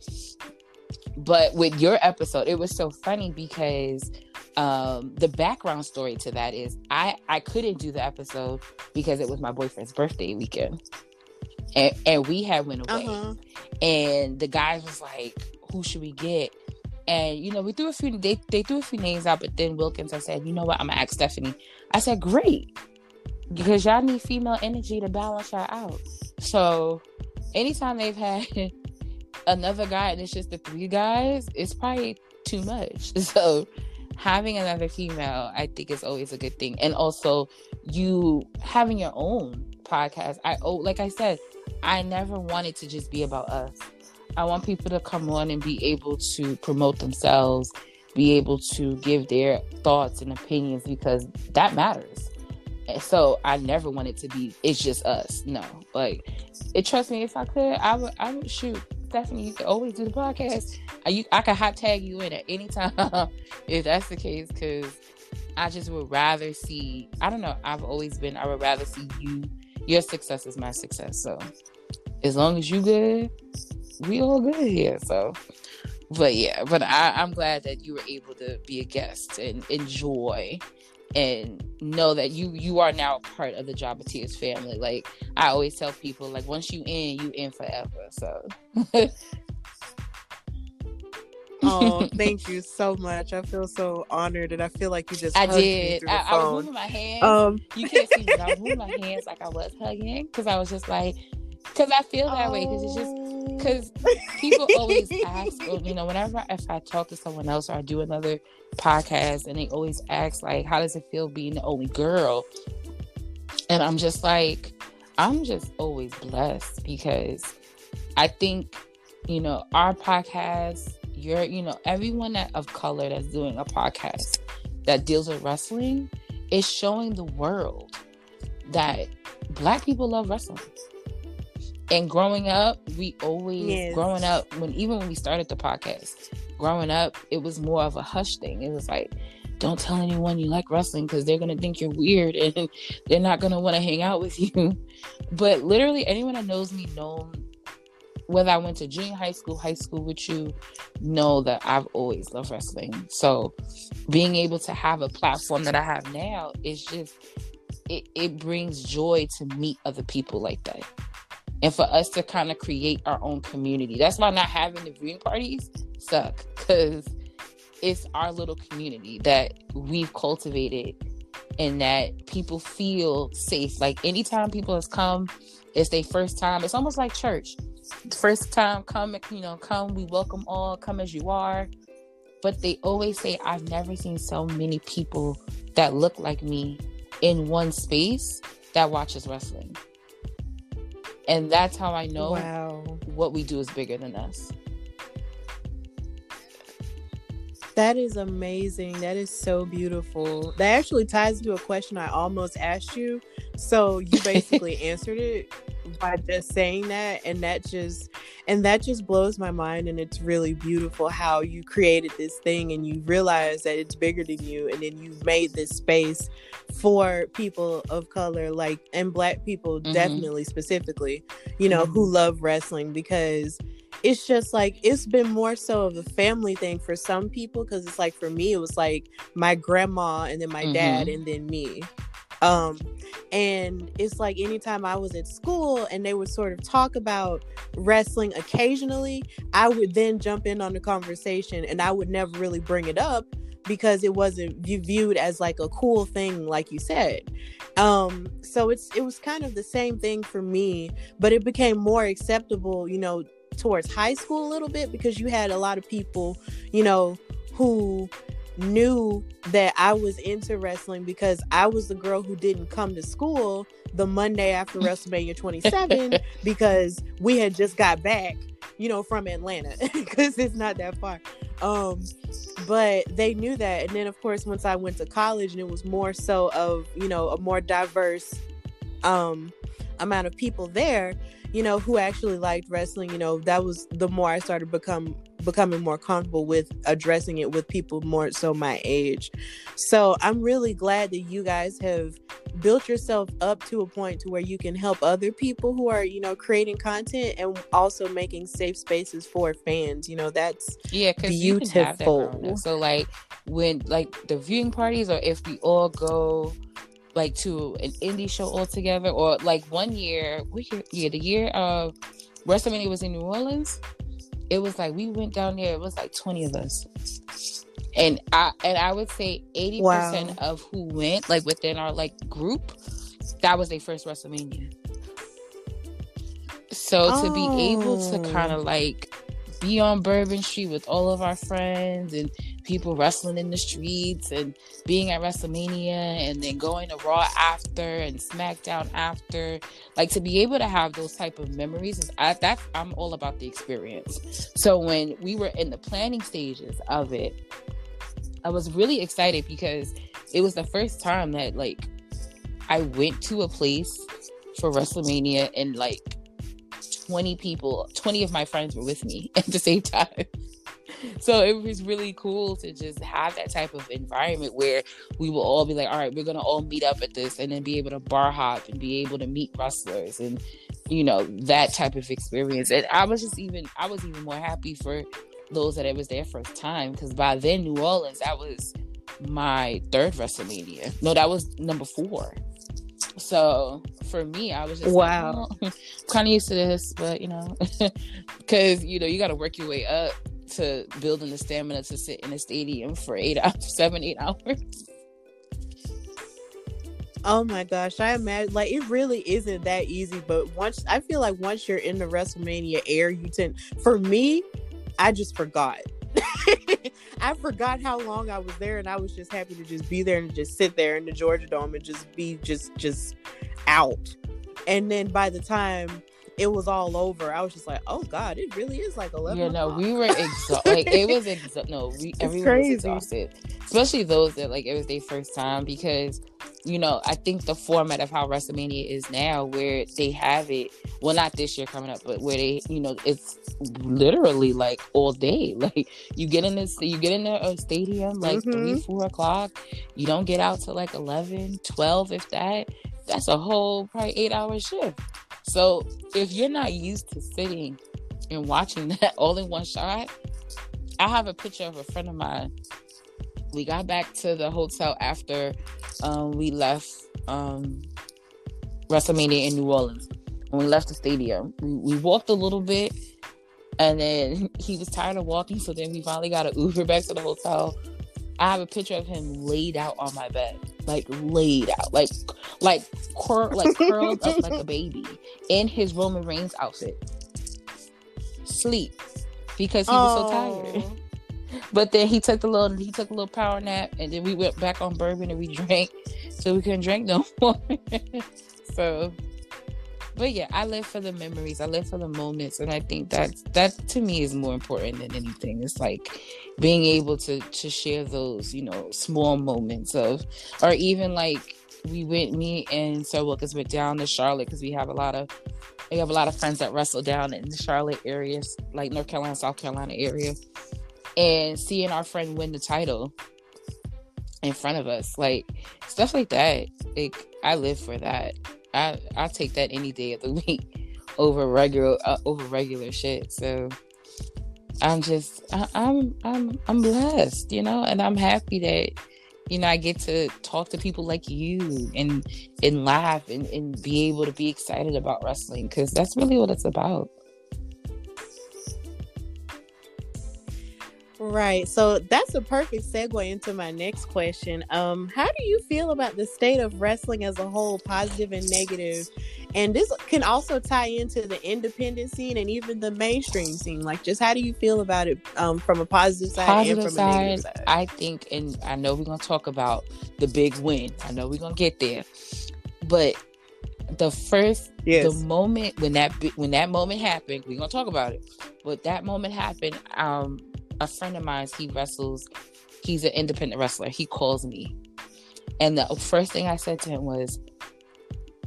But with your episode, it was so funny because um, the background story to that is I I couldn't do the episode because it was my boyfriend's birthday weekend, and and we had went away, Uh-huh. and the guys was like, "Who should we get?" And you know, we threw a few they they threw a few names out, but then Wilkins, I said, "You know what? I'm gonna ask Stephanie." I said, "Great." because y'all need female energy to balance y'all out. So anytime they've had another guy and it's just the three guys, it's probably too much. So having another female, I think is always a good thing. And also you having your own podcast. I oh like I said, I never wanted to just be about us. I want people to come on and be able to promote themselves, be able to give their thoughts and opinions because that matters so I never wanted to be. It's just us. No, like it. Trust me, if I could, I would. I would shoot. Stephanie, you can always do the podcast. I, you, I could hot tag you in at any time if that's the case. Because I just would rather see. I don't know. I've always been. I would rather see you. Your success is my success. So as long as you good, we all good here. So. But yeah, but I, I'm glad that you were able to be a guest and enjoy and know that you you are now part of the Jobber Tears family. Like I always tell people, like once you in, you in forever. So Oh, thank you so much. I feel so honored, and I feel like you just I hugged me did. I, I was moving my hands. Um, you can't see, but I was moving my hands like I was hugging because I was just like, because I feel that way because it's just oh. because people always ask, you know, whenever if I talk to someone else or I do another podcast, and they always ask like, how does it feel being the only girl? And I'm just like, I'm just always blessed because I think, you know, our podcast, you're, you know, everyone that of color that's doing a podcast that deals with wrestling is showing the world that black people love wrestling. And growing up, we always Yes. growing up when even when we started the podcast, growing up, it was more of a hush thing. It was like, don't tell anyone you like wrestling because they're gonna think you're weird and they're not gonna want to hang out with you. But literally, anyone that knows me know whether I went to junior high school, high school with you, know that I've always loved wrestling. So being able to have a platform that I have now is just it, it brings joy to meet other people like that. And for us to kind of create our own community. That's why not having the viewing parties suck. Cause it's our little community that we've cultivated and that people feel safe. Like anytime people has come, it's their first time. It's almost like church. First time come, you know, come, we welcome all, come as you are. But they always say, I've never seen so many people that look like me in one space that watches wrestling. And that's how I know wow. what we do is bigger than us. That is amazing. That is so beautiful. That actually ties into a question I almost asked you. So you basically answered it by just saying that and that just and that just blows my mind and it's really beautiful how you created this thing and you realize that it's bigger than you and then you've made this space for people of color like and black people Mhm. definitely specifically you know who love wrestling because it's just like it's been more so of a family thing for some people because it's like for me it was like my grandma and then my dad Mhm. and then me um And it's like anytime I was at school and they would sort of talk about wrestling occasionally, I would then jump in on the conversation and I would never really bring it up because it wasn't viewed as like a cool thing like you said. Um so it's it was kind of the same thing for me but it became more acceptable you know towards high school a little bit because you had a lot of people you know who knew that I was into wrestling because I was the girl who didn't come to school the Monday after WrestleMania 27 because we had just got back, you know, from Atlanta because it's not that far. Um, but they knew that. And then, of course, once I went to college and it was more so of, you know, a more diverse um, amount of people there, you know, who actually liked wrestling, you know, that was the more I started become becoming more comfortable with addressing it with people more so my age. So I'm really glad that you guys have built yourself up to a point to where you can help other people who are, you know, creating content and also making safe spaces for fans. You know, that's yeah, beautiful. so like when like the viewing parties or if we all go like to an indie show all together or like one year we yeah the year of WrestleMania was in New Orleans it was like we went down there it was like 20 of us and I and I would say 80% wow. of who went like within our like group that was their first WrestleMania so oh. to be able to oh. kind of like be on Bourbon Street with all of our friends and people wrestling in the streets and being at WrestleMania and then going to Raw after and SmackDown after. Like to be able to have those type of memories is I that I'm all about the experience. So when we were in the planning stages of it, I was really excited because it was the first time that like I went to a place for WrestleMania and like 20 people, 20 of my friends were with me at the same time. so it was really cool to just have that type of environment where we will all be like, all right, we're gonna all meet up at this and then be able to bar hop and be able to meet wrestlers and you know, that type of experience. And I was just even I was even more happy for those that it was their first time because by then New Orleans that was my third WrestleMania. No, that was number four. So for me, I was just wow, like, oh, kind of used to this, but you know, because you know you got to work your way up to building the stamina to sit in a stadium for eight hours, seven, eight hours. Oh my gosh, I imagine like it really isn't that easy. But once I feel like once you're in the WrestleMania air, you tend for me, I just forgot. I forgot how long I was there, and I was just happy to just be there and just sit there in the Georgia Dome and just be just just out. And then by the time it was all over, I was just like, "Oh God, it really is like eleven. Yeah, no, we were exhausted. like it was exhausted. No, we everyone was exhausted, especially those that like it was their first time because you know I think the format of how WrestleMania is now, where they have it. Well, not this year coming up, but where they, you know, it's literally like all day. Like you get in this, you get in a stadium like mm-hmm. three, four o'clock. You don't get out till like 11, 12, if that. That's a whole probably eight hour shift. So if you're not used to sitting and watching that all in one shot, I have a picture of a friend of mine. We got back to the hotel after um, we left um, WrestleMania in New Orleans. When we left the stadium, we, we walked a little bit, and then he was tired of walking. So then we finally got an Uber back to the hotel. I have a picture of him laid out on my bed like laid out, like like cur- like curled up like a baby in his Roman Reigns outfit, sleep because he was oh. so tired. Oh. But then he took a little he took a little power nap, and then we went back on bourbon and we drank, so we couldn't drink no more. so but yeah, I live for the memories. I live for the moments, and I think that that to me is more important than anything. It's like being able to to share those, you know, small moments of, or even like we went, me and Sir Lucas went down to Charlotte because we have a lot of we have a lot of friends that wrestle down in the Charlotte areas, like North Carolina, South Carolina area, and seeing our friend win the title in front of us, like stuff like that. Like I live for that. I I take that any day of the week over regular uh, over regular shit. So I'm just I, I'm I'm I'm blessed, you know, and I'm happy that you know, I get to talk to people like you and and laugh and, and be able to be excited about wrestling because that's really what it's about. Right. So that's a perfect segue into my next question. Um, how do you feel about the state of wrestling as a whole, positive and negative? And this can also tie into the independent scene and even the mainstream scene. Like, just how do you feel about it um, from a positive side positive and from side, a negative side? I think, and I know we're gonna talk about the big win. I know we're gonna get there, but the first yes. the moment when that when that moment happened we're gonna talk about it but that moment happened um a friend of mine, he wrestles, he's an independent wrestler. He calls me. And the first thing I said to him was,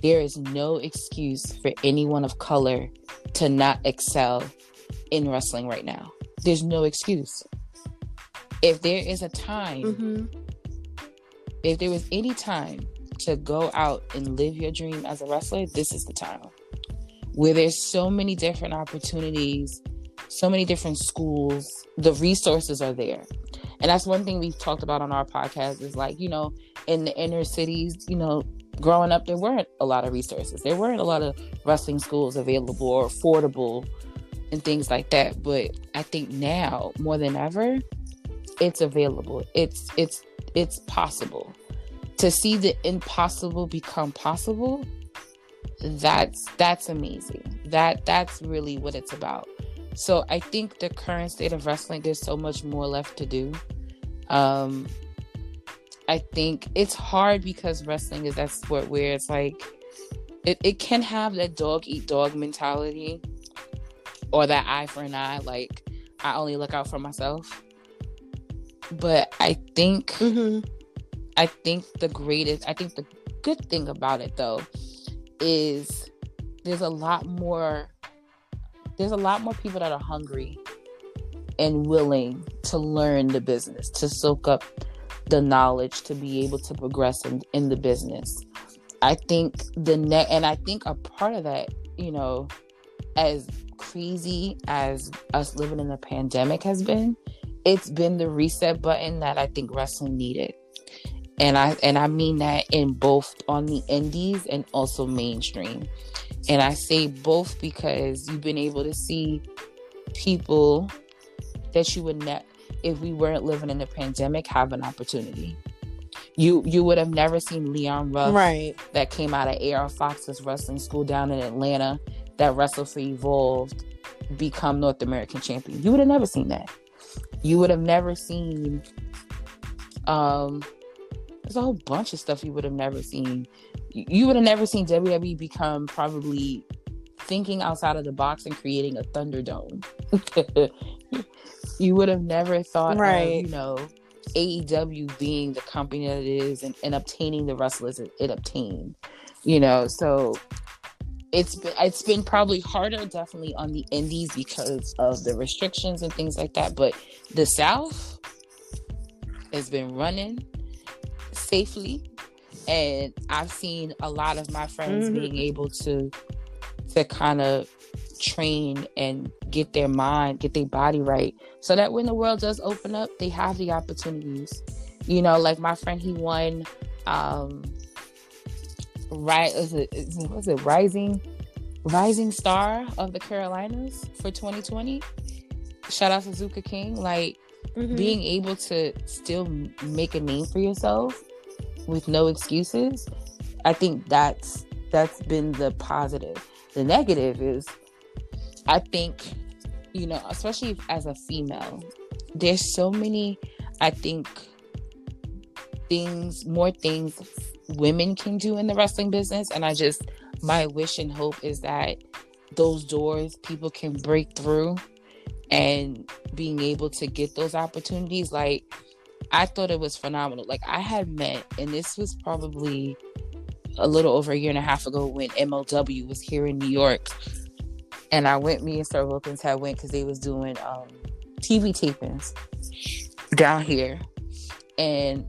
there is no excuse for anyone of color to not excel in wrestling right now. There's no excuse. If there is a time, mm-hmm. if there was any time to go out and live your dream as a wrestler, this is the time. Where there's so many different opportunities so many different schools. The resources are there. And that's one thing we've talked about on our podcast is like, you know, in the inner cities, you know, growing up, there weren't a lot of resources. There weren't a lot of wrestling schools available or affordable and things like that. But I think now more than ever, it's available. It's it's it's possible. To see the impossible become possible, that's that's amazing. That that's really what it's about. So I think the current state of wrestling, there's so much more left to do. Um, I think it's hard because wrestling is that sport where it's like it, it can have that dog eat dog mentality or that eye for an eye, like I only look out for myself. But I think mm-hmm. I think the greatest I think the good thing about it though is there's a lot more there's a lot more people that are hungry and willing to learn the business, to soak up the knowledge, to be able to progress in, in the business. I think the net, and I think a part of that, you know, as crazy as us living in a pandemic has been, it's been the reset button that I think wrestling needed. And I and I mean that in both on the indies and also mainstream. And I say both because you've been able to see people that you would not if we weren't living in the pandemic have an opportunity. You you would have never seen Leon Ruff right. that came out of AR Fox's wrestling school down in Atlanta that wrestled for EVOLVE become North American champion. You would have never seen that. You would have never seen um there's a whole bunch of stuff you would have never seen you would have never seen WWE become probably thinking outside of the box and creating a Thunderdome. you would have never thought right. of, you know, AEW being the company that it is and, and obtaining the wrestlers it, it obtained. You know, so it's been it's been probably harder definitely on the indies because of the restrictions and things like that. But the South has been running safely and I've seen a lot of my friends mm-hmm. being able to to kind of train and get their mind, get their body right, so that when the world does open up, they have the opportunities. You know, like my friend, he won. um Right, is it was it rising, rising star of the Carolinas for 2020? Shout out to Zuka King, like mm-hmm. being able to still make a name for yourself with no excuses, I think that's that's been the positive. The negative is I think, you know, especially as a female, there's so many I think things more things women can do in the wrestling business and I just my wish and hope is that those doors people can break through and being able to get those opportunities like I thought it was phenomenal. Like I had met, and this was probably a little over a year and a half ago when MLW was here in New York, and I went. Me and Sir Wilkins had went because they was doing um, TV tapings down here, and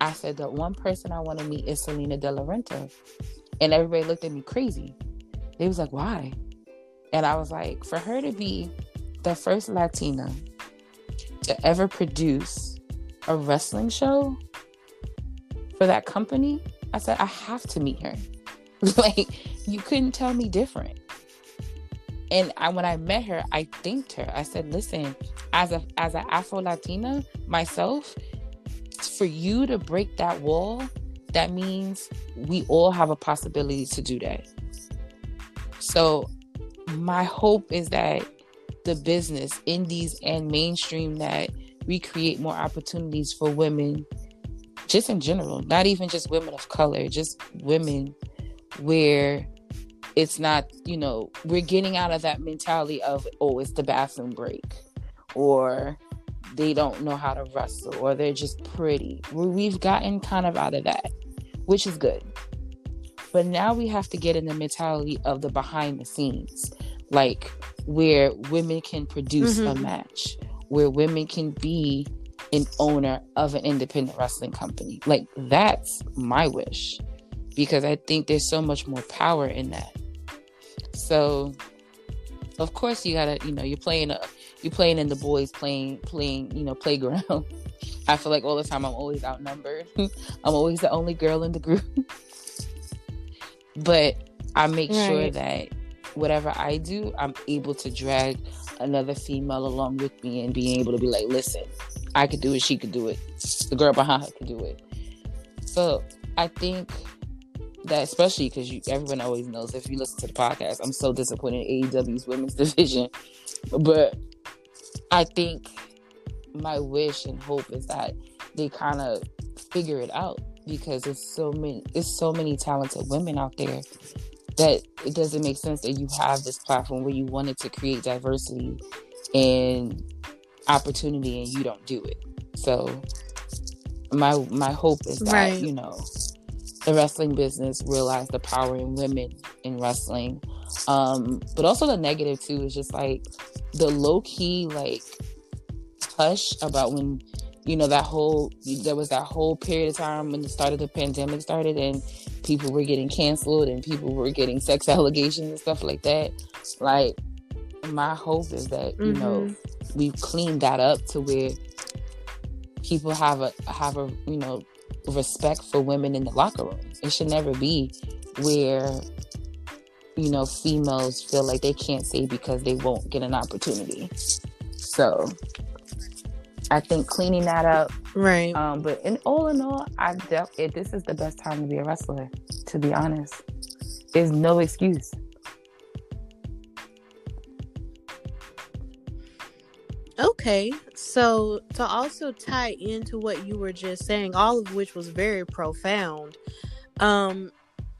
I said the one person I want to meet is Salina de la Renta, and everybody looked at me crazy. They was like, "Why?" And I was like, "For her to be the first Latina to ever produce." A wrestling show for that company, I said, I have to meet her. like, you couldn't tell me different. And I, when I met her, I thanked her. I said, listen, as a as an Afro Latina myself, for you to break that wall, that means we all have a possibility to do that. So my hope is that the business, indies and mainstream that we create more opportunities for women just in general, not even just women of color, just women where it's not, you know, we're getting out of that mentality of, oh, it's the bathroom break or they don't know how to wrestle or they're just pretty. We've gotten kind of out of that, which is good. But now we have to get in the mentality of the behind the scenes, like where women can produce mm-hmm. a match, where women can be an owner of an independent wrestling company. Like that's my wish because I think there's so much more power in that. So, of course, you gotta, you know, you're playing a, you're playing in the boys playing, playing, you know, playground. I feel like all the time I'm always outnumbered. I'm always the only girl in the group. but I make right. sure that whatever I do, I'm able to drag another female along with me and being able to be like, listen, I could do it, she could do it, the girl behind her could do it. So I think that especially because everyone always knows if you listen to the podcast, I'm so disappointed in AEW's women's division. But I think my wish and hope is that they kind of figure it out because there's so many it's so many talented women out there that it doesn't make sense that you have this platform where you wanted to create diversity and opportunity and you don't do it. So my my hope is that right. you know the wrestling business realize the power in women in wrestling. Um, but also the negative too is just like the low key like hush about when you know that whole there was that whole period of time when the start of the pandemic started and people were getting canceled and people were getting sex allegations and stuff like that. Like my hope is that mm-hmm. you know mm-hmm. we've cleaned that up to where people have a have a you know respect for women in the locker room. It should never be where you know females feel like they can't say because they won't get an opportunity. So I think cleaning that up, right? Um, but in all in all, I doubt it. This is the best time to be a wrestler. To be honest, there's no excuse. Okay, so to also tie into what you were just saying, all of which was very profound. Um,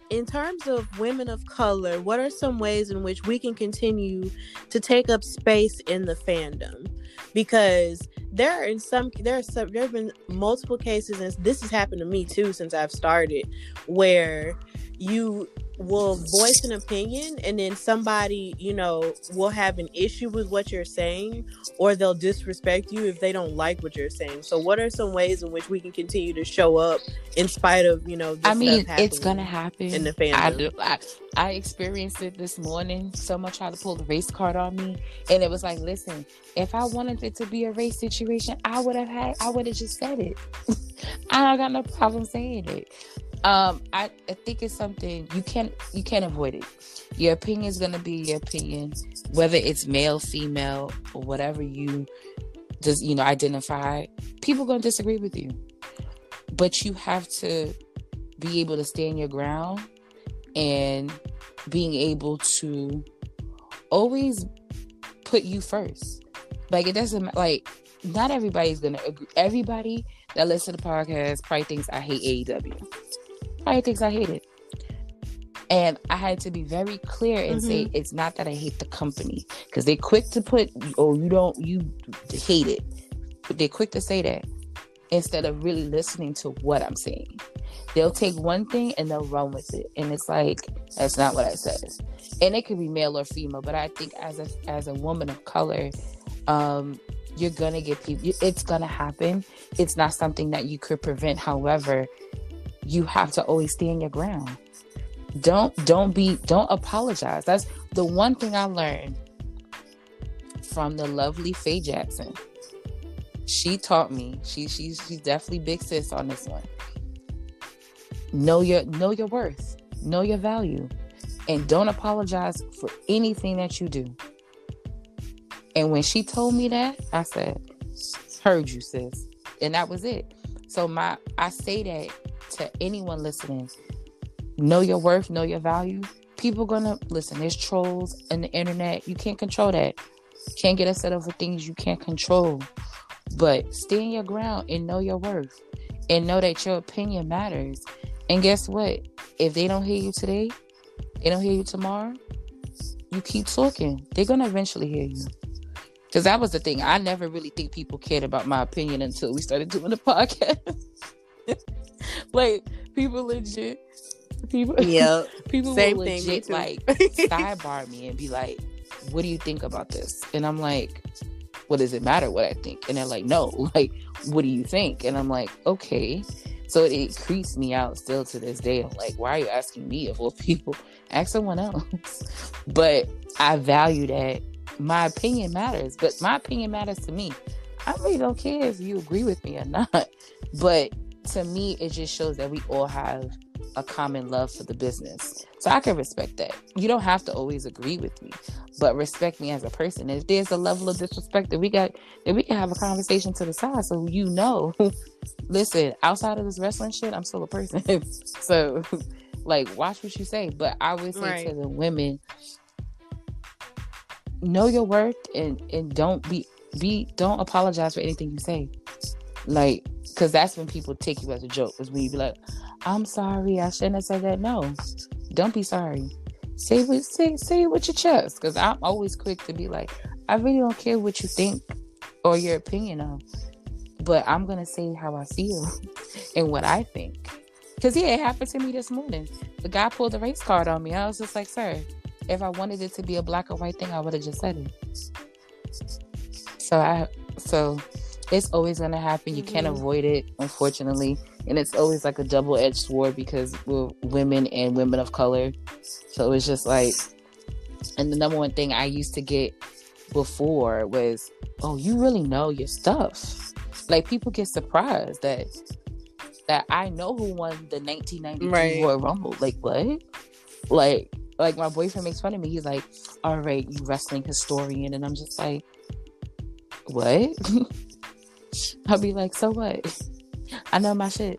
in terms of women of color, what are some ways in which we can continue to take up space in the fandom? Because there are in some there are some there have been multiple cases, and this has happened to me too since I've started, where you will voice an opinion and then somebody you know will have an issue with what you're saying or they'll disrespect you if they don't like what you're saying. So what are some ways in which we can continue to show up in spite of you know i mean it's gonna happen. in the family I, I, I experienced it this morning. Someone tried to pull the race card on me and it was like listen if i wanted it to be a race situation i would have had i would have just said it. I don't got no problem saying it um, I, I think it's something you can't you can't avoid it. Your opinion is gonna be your opinion, whether it's male, female, or whatever you just you know identify. People gonna disagree with you, but you have to be able to stand your ground and being able to always put you first. Like it doesn't like not everybody's gonna agree. Everybody that listens to the podcast probably thinks I hate AEW probably thinks I hate it. And I had to be very clear and mm-hmm. say it's not that I hate the company because they're quick to put, oh, you don't, you hate it. But they're quick to say that instead of really listening to what I'm saying. They'll take one thing and they'll run with it. And it's like, that's not what I said. And it could be male or female, but I think as a as a woman of color, um, you're gonna get people it's gonna happen. It's not something that you could prevent. However, you have to always stand your ground. Don't don't be don't apologize. That's the one thing I learned from the lovely Faye Jackson. She taught me. She she's she's definitely big sis on this one. know your know your worth, know your value, and don't apologize for anything that you do. And when she told me that, I said, "Heard you, sis," and that was it. So my I say that to anyone listening: know your worth, know your value. People gonna listen. There's trolls in the internet. You can't control that. Can't get upset over things you can't control. But stand your ground and know your worth, and know that your opinion matters. And guess what? If they don't hear you today, they don't hear you tomorrow. You keep talking. They're gonna eventually hear you. Because that was the thing. I never really think people cared about my opinion until we started doing the podcast. like people legit, people, yeah, people Same will legit like sidebar me and be like, "What do you think about this?" And I'm like, "What does it matter what I think?" And they're like, "No, like, what do you think?" And I'm like, "Okay." So it, it creeps me out still to this day. I'm like, why are you asking me of all people? Ask someone else. But I value that my opinion matters, but my opinion matters to me. I really don't care if you agree with me or not. But to me, it just shows that we all have a common love for the business. So I can respect that. You don't have to always agree with me, but respect me as a person. If there's a level of disrespect that we got, that we can have a conversation to the side so you know, listen, outside of this wrestling shit, I'm still a person. so like watch what you say. But I would say Right. to the women, know your worth and and don't be be don't apologize for anything you say. Like because that's when people take you as a joke is when you be like i'm sorry i shouldn't have said that. No don't be sorry. Say what say say it with your chest because i'm always quick to be like i really don't care what you think or your opinion of but i'm gonna say how i feel and what i think. Because yeah it happened to me this morning. The guy pulled the race card on me. I was just like sir if I wanted it to be a black or white thing, I would have just said it. So I so it's always gonna happen. You can't Mhm. avoid it, unfortunately. And it's always like a double edged sword because we're women and women of color. So it's just like and the number one thing I used to get before was, Oh, you really know your stuff. Like people get surprised that that I know who won the 1992 Right. Royal Rumble. Like what? Like like my boyfriend makes fun of me. He's like, "All right, you wrestling historian," and I'm just like, "What?" I'll be like, "So what?" I know my shit.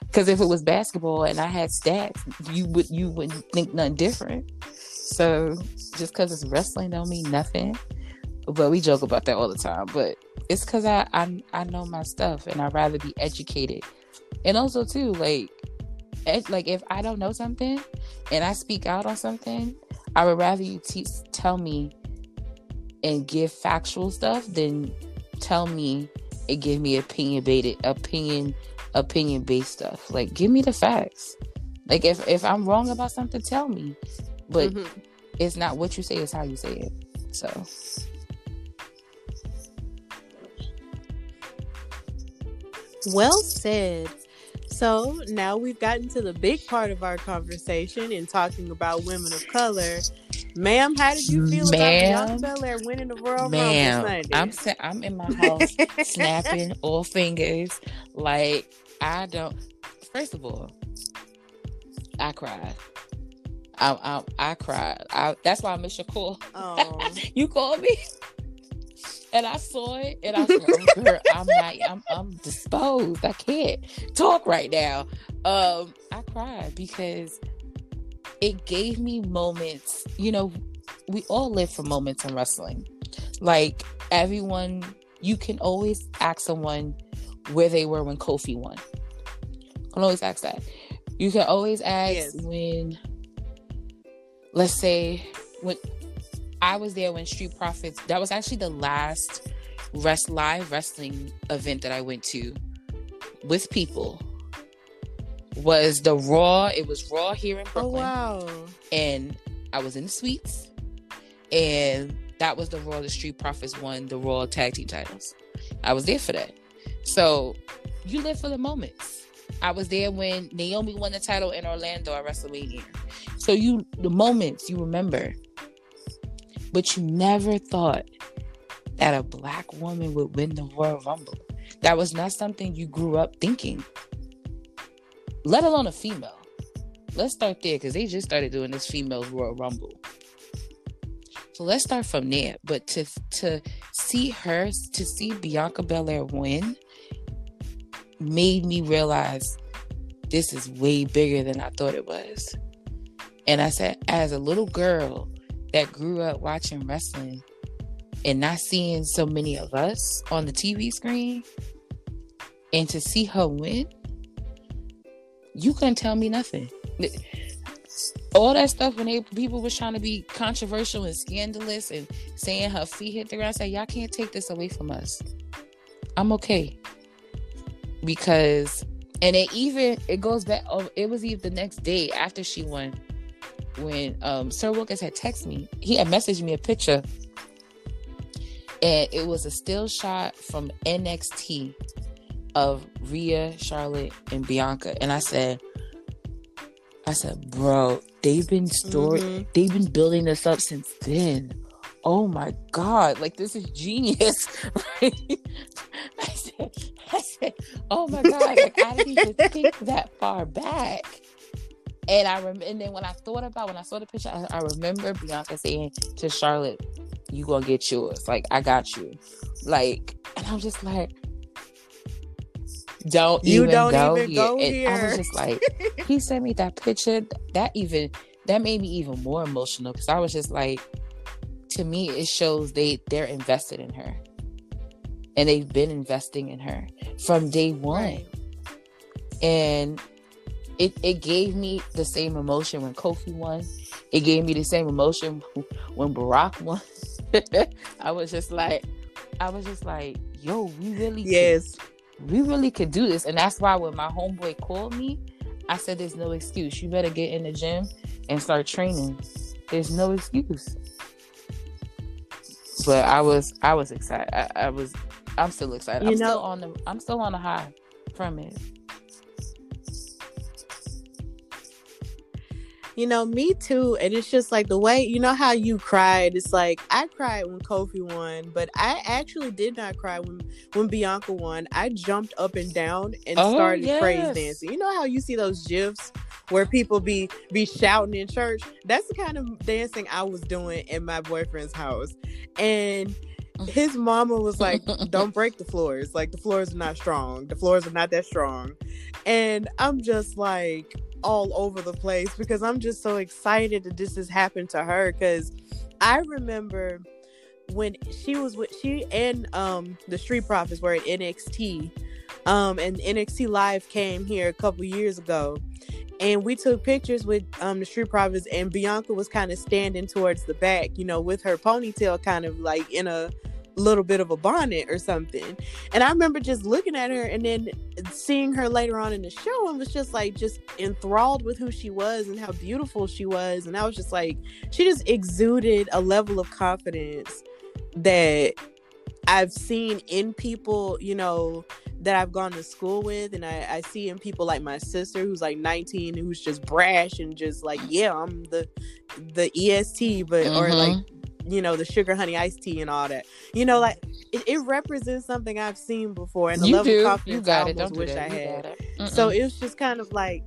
Because if it was basketball and I had stats, you would you wouldn't think nothing different. So just because it's wrestling don't mean nothing. But we joke about that all the time. But it's because I, I I know my stuff and I'd rather be educated. And also too, like like if I don't know something and I speak out on something, I would rather you te- tell me and give factual stuff than tell me and give me opinion baited opinion opinion based stuff. Like give me the facts. Like if if I'm wrong about something, tell me. But Mhm. it's not what you say, it's how you say it. So Well said. So now we've gotten to the big part of our conversation in talking about women of color. Ma'am, how did you feel Ma'am. about Bianca Belair winning the Royal Ma'am, Rumble Sunday? I'm sa- I'm in my house snapping all fingers. Like I don't. First of all, I cried. I I, I cried. I, that's why I missed your call. Oh, you called me, and I saw it, and I was like, oh, girl, I'm not. I'm I'm disposed. I can't talk right now. Um, I cried because it gave me moments. You know, we all live for moments in wrestling. Like everyone, you can always ask someone where they were when Kofi won. You can always ask that. You can always ask Yes. when, let's say, when I was there when Street Profits. That was actually the last rest live wrestling event that I went to with people. Was the Raw? It was Raw here in oh Brooklyn wow. and I was in the suites, and that was the Raw. The Street Profits won the Raw Tag Team titles. I was there for that. So you live for the moments. I was there when Naomi won the title in Orlando at WrestleMania. So you the moments you remember, but you never thought that a black woman would win the Royal Rumble. That was not something you grew up thinking. let alone a female. Let's start there because they just started doing this females Royal Rumble. So let's start from there. But to to see her, to see Bianca Belair win, made me realize this is way bigger than I thought it was. And I said, as a little girl that grew up watching wrestling and not seeing so many of us on the TV screen, and to see her win, you couldn't tell me nothing. All that stuff when they people was trying to be controversial and scandalous and saying her feet hit the ground, I said, Y'all can't take this away from us. I'm okay. Because and it even it goes back oh, it was even the next day after she won when um Sir Wilkins had texted me. He had messaged me a picture and it was a still shot from NXT of Rhea, Charlotte, and Bianca. And I said, I said, bro, they've been story mm-hmm. they've been building this up since then. Oh my god, like this is genius. I, said, I said, oh my god, like, I didn't even think that far back. And I remember, and then when I thought about when I saw the picture, I, I remember Bianca saying to Charlotte, "You gonna get yours? Like I got you." Like, and I'm just like, don't you even don't go even here. go and here. I was just like, he sent me that picture. That even that made me even more emotional because I was just like, to me, it shows they they're invested in her, and they've been investing in her from day one, right. and it it gave me the same emotion when Kofi won. It gave me the same emotion when Brock won. I was just like, I was just like, yo, we really yes. We really could do this. And that's why when my homeboy called me, I said, There's no excuse. You better get in the gym and start training. There's no excuse. But I was I was excited. I, I was I'm still excited. You I'm know, still on the I'm still on the high from it. You know, me too. And it's just like the way, you know, how you cried. It's like I cried when Kofi won, but I actually did not cry when when Bianca won. I jumped up and down and oh, started yes. praise dancing. You know how you see those gifs where people be be shouting in church? That's the kind of dancing I was doing in my boyfriend's house. And his mama was like, Don't break the floors. Like the floors are not strong. The floors are not that strong. And I'm just like, all over the place because I'm just so excited that this has happened to her. Because I remember when she was with she and um the Street Profits were at NXT, um, and NXT Live came here a couple years ago, and we took pictures with um the Street Profits, and Bianca was kind of standing towards the back, you know, with her ponytail kind of like in a little bit of a bonnet or something. And I remember just looking at her and then seeing her later on in the show and was just like just enthralled with who she was and how beautiful she was. And I was just like, she just exuded a level of confidence that I've seen in people, you know, that I've gone to school with, and I, I, see in people like my sister who's like 19, who's just brash and just like, yeah, I'm the the EST, but mm-hmm. or like you know the sugar honey iced tea and all that you know like it, it represents something i've seen before and the you level do. of confidence you got i almost wish i had it. so it was just kind of like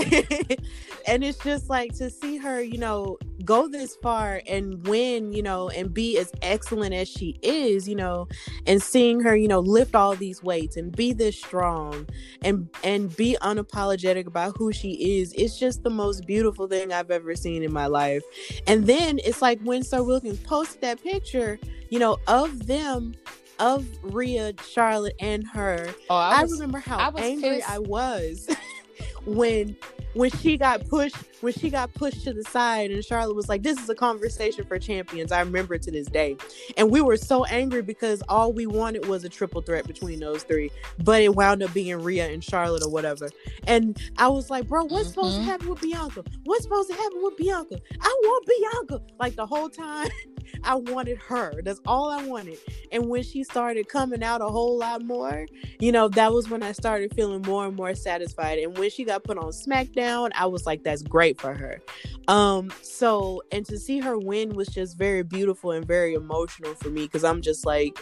and it's just like to see her, you know, go this far and win, you know, and be as excellent as she is, you know, and seeing her, you know, lift all these weights and be this strong and and be unapologetic about who she is. It's just the most beautiful thing I've ever seen in my life. And then it's like when Sir Wilkins posted that picture, you know, of them of Rhea, Charlotte, and her. Oh, I, was, I remember how I angry pissed. I was. when when she got pushed when she got pushed to the side and Charlotte was like, This is a conversation for champions. I remember to this day. And we were so angry because all we wanted was a triple threat between those three. But it wound up being Rhea and Charlotte or whatever. And I was like, Bro, what's mm-hmm. supposed to mm-hmm. happen with Bianca? What's supposed to happen with Bianca? I want Bianca. Like the whole time I wanted her. That's all I wanted. And when she started coming out a whole lot more, you know, that was when I started feeling more and more satisfied. And when she got put on SmackDown, I was like, that's great for her. Um, so and to see her win was just very beautiful and very emotional for me because I'm just like,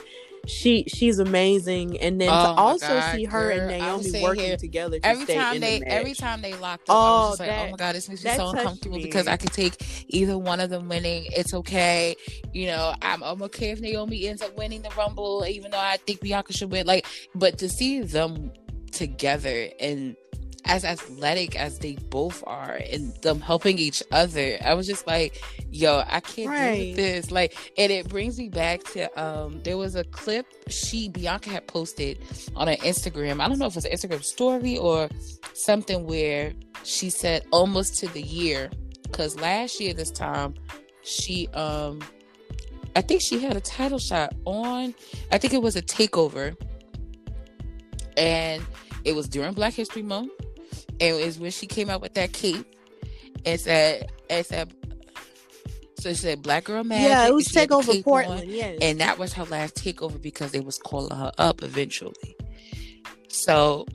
she she's amazing, and then Oh to also God, see her and girl, I'm Naomi working here- together to every time they the every time they locked up, I was Oh, just like, oh my god, this makes me so uncomfortable me. because I could take either one of them winning. It's okay, you know. I'm, I'm okay if Naomi ends up winning the Rumble, even though I think Bianca should win. Like, but to see them together and as athletic as they both are and them helping each other i was just like yo i can't deal Right. with this. Like and it brings me back to um there was a clip she bianca had posted on her instagram. I don't know if it was an instagram story or something where she said almost to the year because last year this time she um i think she had a title shot on i think it was a takeover. And it was during black history month and it was when she came out with that cape and said and said so she said black girl magic yeah, it was she had the takeover cape on, Portland. Yes, and that was her last takeover because they was calling her up eventually. So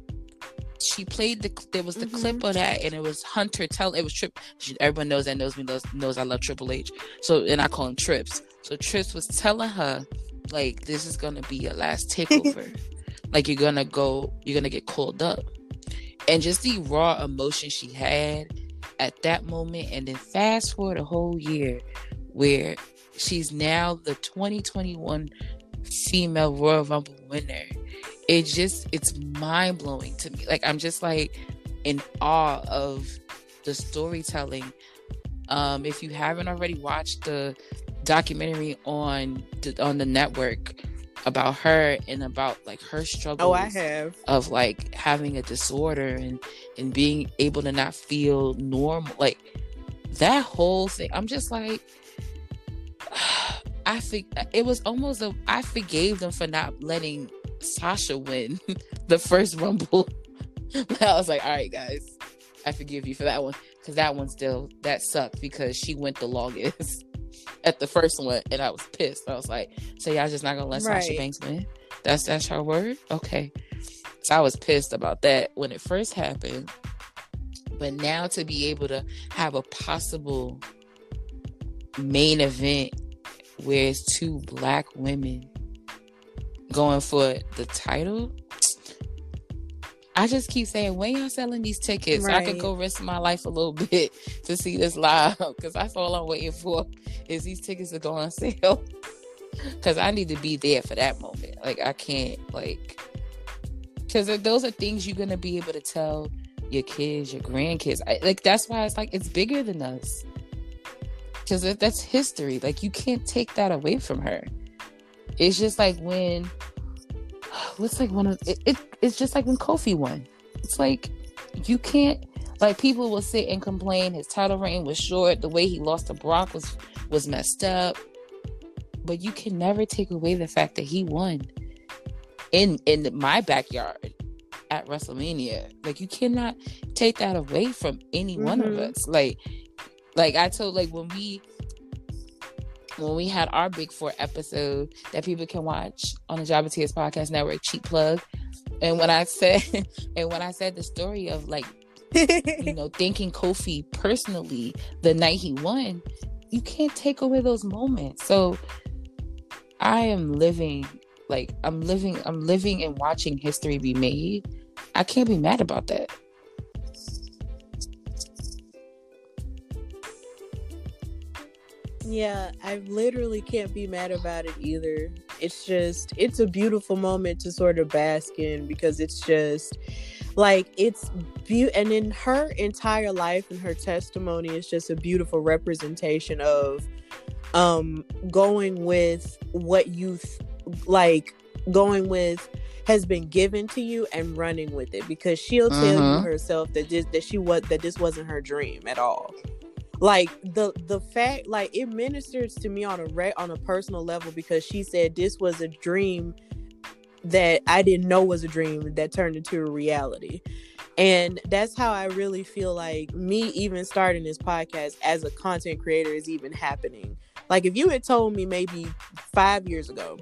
she played the there was the Mhm. clip of that and it was Hunter tell it was Trip everyone knows that knows me knows, knows I love Triple H. So and I call him Trips. So Trips was telling her like this is gonna be your last takeover. like you're gonna go you're gonna get called up. And just the raw emotion she had at that moment and then fast forward a whole year where she's now the 2021 female Royal Rumble winner. It just it's mind blowing to me. Like I'm just like in awe of the storytelling. Um, if you haven't already watched the documentary on the, on the network about her and about like her struggles oh, I have. of like having a disorder and and being able to not feel normal like that whole thing i'm just like i think it was almost a i forgave them for not letting sasha win the first rumble i was like all right guys i forgive you for that one because that one still that sucked because she went the longest at the first one and i was pissed i was like so y'all just not gonna let sasha Right. banks win that's that's her word okay so I was pissed about that when it first happened. But now to be able to have a possible main event where it's two black women going for the title. I just keep saying, when y'all selling these tickets, so I could go risk my life a little bit to see this live because that's all I'm waiting for is these tickets to go on sale. Because I need to be there for that moment. Like I can't like because those are things you're gonna be able to tell your kids, your grandkids. I, like that's why it's like it's bigger than us. Because that's history. Like you can't take that away from her. It's just like when what's like one of it, it. It's just like when Kofi won. It's like you can't. Like people will sit and complain his title reign was short. The way he lost to Brock was was messed up. But you can never take away the fact that he won in in my backyard at WrestleMania. Like you cannot take that away from any one of Mhm. us. Like like I told like when we when we had our big four episode that people can watch on the Jobber Tears Podcast Network, cheap plug. And when I said and when I said the story of like, you know, thanking Kofi personally the night he won, you can't take away those moments. So I am living like I'm living I'm living and watching history be made. I can't be mad about that. Yeah, I literally can't be mad about it either. It's just, it's a beautiful moment to sort of bask in because it's just like, it's beautiful. And in her entire life and her testimony is just a beautiful representation of um going with what you th- like, going with has been given to you and running with it because she'll tell you Mhm. herself that this that she was that this wasn't her dream at all like the the fact like it ministers to me on a re- on a personal level because she said this was a dream that I didn't know was a dream that turned into a reality. And that's how I really feel like me even starting this podcast as a content creator is even happening. Like if you had told me maybe 5 years ago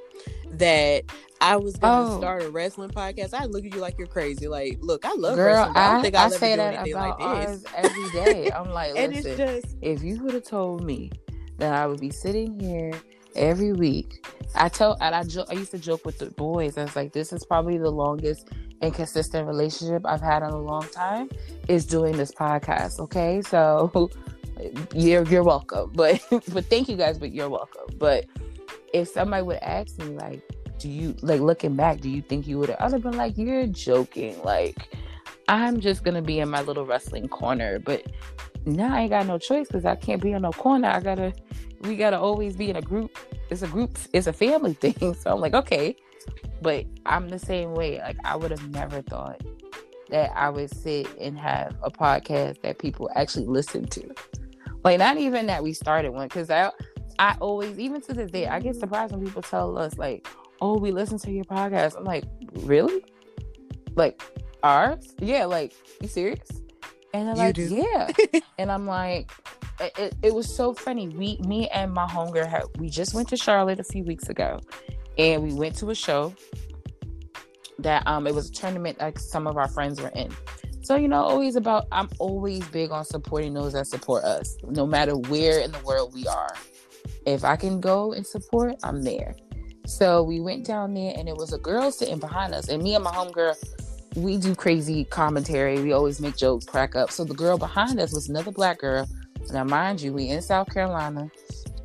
that I was to Oh. start a wrestling podcast, I'd look at you like you're crazy. Like, look, I love Girl, wrestling, but I don't think I I'll ever say do that anything about like this. every day. I'm like, and it's listen, just if you would have told me that I would be sitting here every week. I tell and I jo- I used to joke with the boys. I was like, this is probably the longest and consistent relationship I've had in a long time is doing this podcast. Okay, so you're you're welcome. But but thank you guys, but you're welcome. But if somebody would ask me like, do you like looking back, do you think you would have I'd have been like, you're joking. Like I'm just gonna be in my little wrestling corner. But now I ain't got no choice because I can't be in no corner. I gotta we gotta always be in a group. It's a group, it's a family thing. So I'm like, okay. But I'm the same way. Like I would have never thought that I would sit and have a podcast that people actually listen to. Like not even that we started one, because I I always, even to this day, I get surprised when people tell us like, "Oh, we listen to your podcast." I'm like, really? Like ours? Yeah. Like you serious? And they're like, yeah. and I'm like, it, it, was so funny. We, me and my homegirl, had, we just went to Charlotte a few weeks ago, and we went to a show that um it was a tournament like some of our friends were in. So you know, always about I'm always big on supporting those that support us, no matter where in the world we are. If I can go and support, I'm there. So we went down there, and it was a girl sitting behind us, and me and my homegirl we do crazy commentary. We always make jokes, crack up. So the girl behind us was another black girl. Now, mind you, we in South Carolina.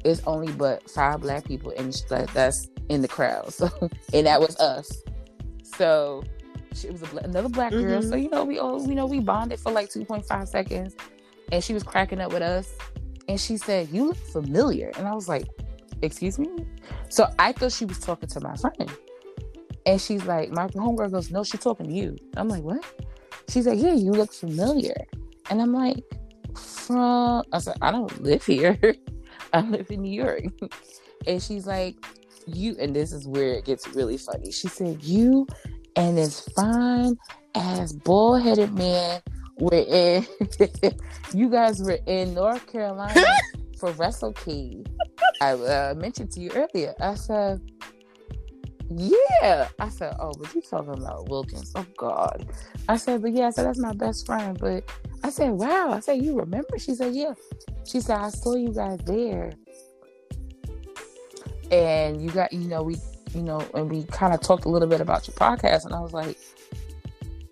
It's only but five black people, and that's in the crowd. So, and that was us. So she was a, another black girl. Mm-hmm. So you know, we all you know we bonded for like two point five seconds, and she was cracking up with us, and she said, "You look familiar," and I was like, "Excuse me." So I thought she was talking to my friend. And she's like, my homegirl goes, no, she's talking to you. I'm like, what? She's like, yeah, you look familiar. And I'm like, from, I said, I don't live here. I live in New York. and she's like, you, and this is where it gets really funny. She said, you and this fine ass bald headed man were in, you guys were in North Carolina for WrestleCade. I uh, mentioned to you earlier. I said, yeah. I said, oh, but you talking about Wilkins. Oh, God. I said, but yeah, I said, that's my best friend. But I said, wow. I said, you remember? She said, yeah. She said, I saw you guys there. And you got, you know, we, you know, and we kind of talked a little bit about your podcast. And I was like,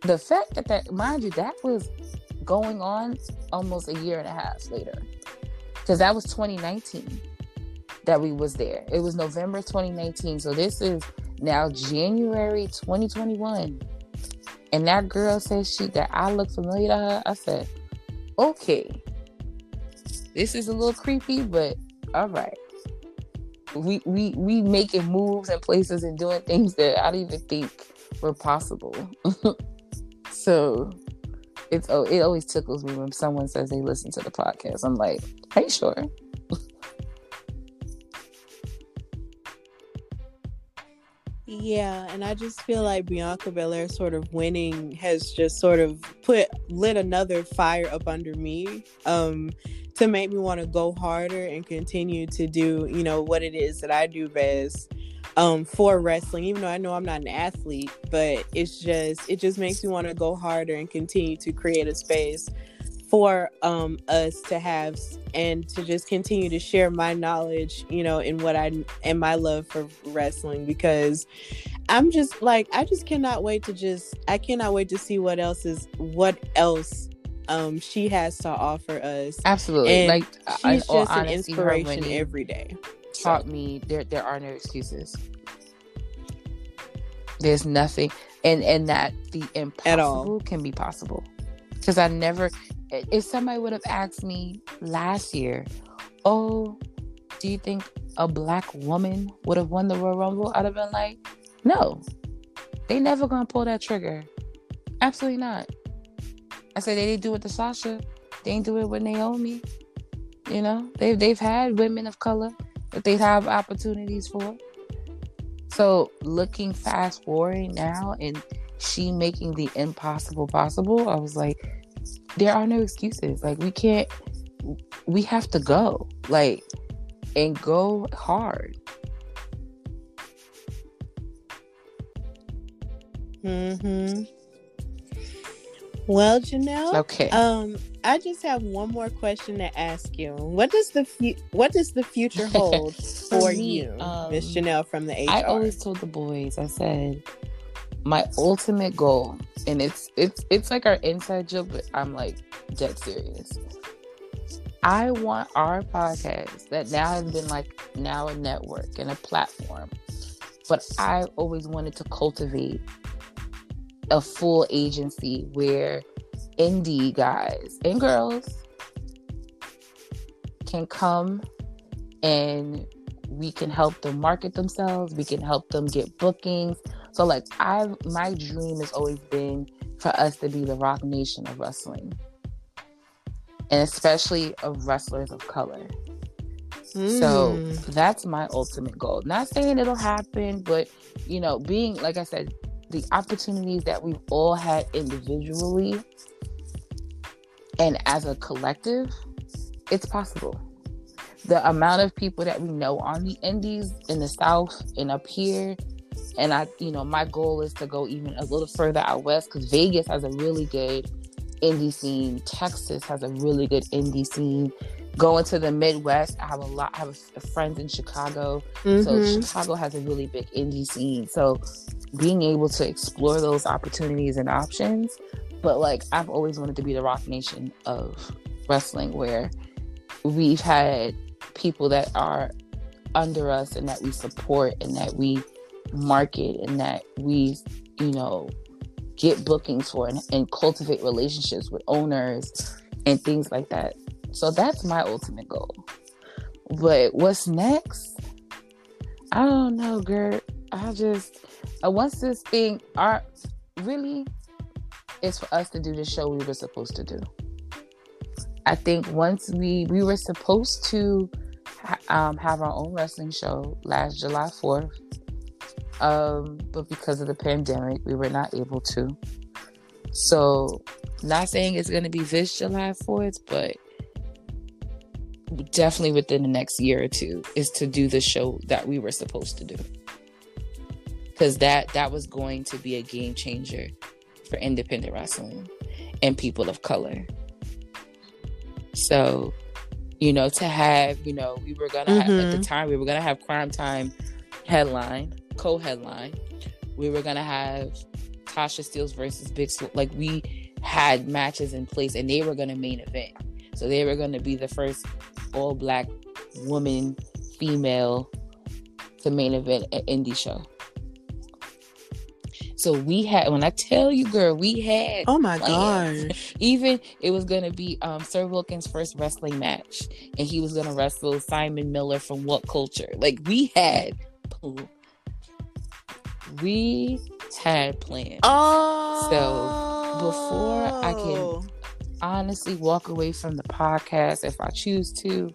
the fact that that, mind you, that was going on almost a year and a half later. Because that was 2019 that we was there. It was November 2019. So this is now January 2021. And that girl says she that I look familiar to her. I said, okay. This is a little creepy, but all right. We we we making moves and places and doing things that I don't even think were possible. so it's oh it always tickles me when someone says they listen to the podcast. I'm like, are you sure? Yeah, and I just feel like Bianca Belair sort of winning has just sort of put lit another fire up under me um to make me want to go harder and continue to do, you know, what it is that I do best um for wrestling even though I know I'm not an athlete, but it's just it just makes me want to go harder and continue to create a space for um, us to have and to just continue to share my knowledge, you know, in what I and my love for wrestling because I'm just like I just cannot wait to just I cannot wait to see what else is what else um she has to offer us. Absolutely, and like she's just an inspiration every day. Taught me there there are no excuses. There's nothing, and and that the impossible can be possible because I never if somebody would have asked me last year, oh, do you think a black woman would have won the Royal Rumble? I'd have been like, no, they never gonna pull that trigger. Absolutely not. I said they didn't do it to Sasha. They didn't do it with Naomi. You know, they've they've had women of color that they have opportunities for. So looking fast forward now and she making the impossible possible, I was like, there are no excuses. Like we can't we have to go. Like and go hard. Mhm. Well, Janelle. Okay. Um, I just have one more question to ask you. What does the fu- what does the future hold for, me, you, um, Miss Janelle from the HR? I always told the boys, I said, my ultimate goal, and it's it's it's like our inside joke, but I'm like dead serious. I want our podcast that now has been like now a network and a platform, but I always wanted to cultivate a full agency where indie guys and girls can come and we can help them market themselves. We can help them get bookings. So like i my dream has always been for us to be the Roc Nation of wrestling. And especially of wrestlers of color. So Mm. that's my ultimate goal. Not saying it'll happen but you know being like i said the opportunities that we've all had individually and as a collective it's possible. The amount of people that we know on the indies in the south and up here and i you know my goal is to go even a little further out west because vegas has a really good indie scene. Texas has a really good indie scene. Going to the midwest i have a lot i have a, friends in chicago. So Mhm. chicago has a really big indie scene. So being able to explore those opportunities and options. But like i've always wanted to be the Roc Nation of wrestling where we've had people that are under us and that we support and that we market and that we you know get bookings for and, and cultivate relationships with owners and things like that. So that's my ultimate goal. But what's next? I don't know girl i just once this thing? Art really is for us to do the show we were supposed to do. I think once we we were supposed to um, have our own wrestling show last july 4th um, but because of the pandemic we were not able to. So not saying it's going to be this july 4th but definitely within the next year or two is to do the show that we were supposed to do because that that was going to be a game changer for independent wrestling and people of color. So you know to have you know we were gonna have at the Mhm. time we were gonna have crime time headline co-headline. We were gonna have Tasha Steelz versus big Sw- like we had matches in place and they were gonna main event. So they were gonna be the first all black woman female to main event an indie show so we had when i tell you girl we had Oh my plans. gosh. even it was gonna be um Sir Wilkins' first wrestling match, and he was gonna wrestle Simon Miller from WhatCulture. Like we had, we had plans. Oh. So before I can- Honestly, walk away from the podcast if I choose to.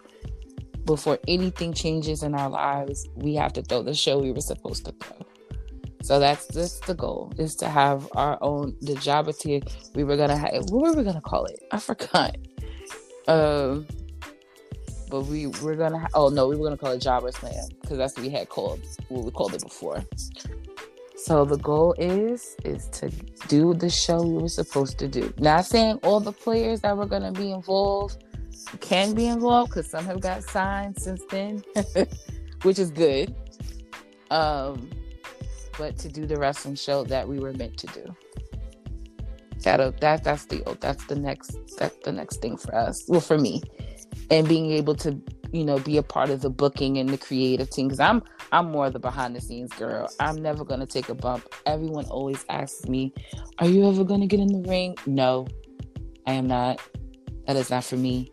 Before anything changes in our lives, we have to throw the show we were supposed to throw. So that's just the goal: is to have our own the Jobber Tears. We were gonna have what were we gonna call it? I forgot. Um, but we were gonna. Ha- oh no, we were gonna call it Jobber Slam because that's what we had called what we called it before. So the goal is is to do the show we were supposed to do. Not saying all the players that were gonna be involved can be involved because some have got signed since then, which is good. Um, but to do the wrestling show that we were meant to do. That'll that that's the that's the next that's the next thing for us. Well, for me, and being able to you know be a part of the booking and the creative team because I'm I'm more the behind the scenes girl. I'm never gonna take a bump. Everyone always asks me, "Are you ever gonna get in the ring?" No, I am not. That is not for me.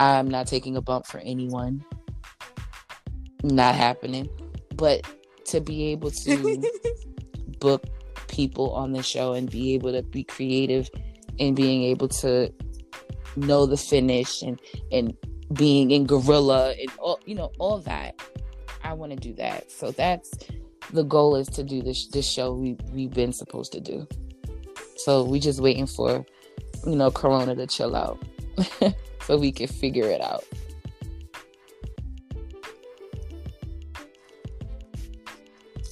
I'm not taking a bump for anyone. Not happening. But to be able to book people on the show and be able to be creative and being able to know the finish and and being in gorilla and all you know all that. I want to do that. So that's the goal is to do this this show we we've been supposed to do. So we just waiting for you know corona to chill out so we can figure it out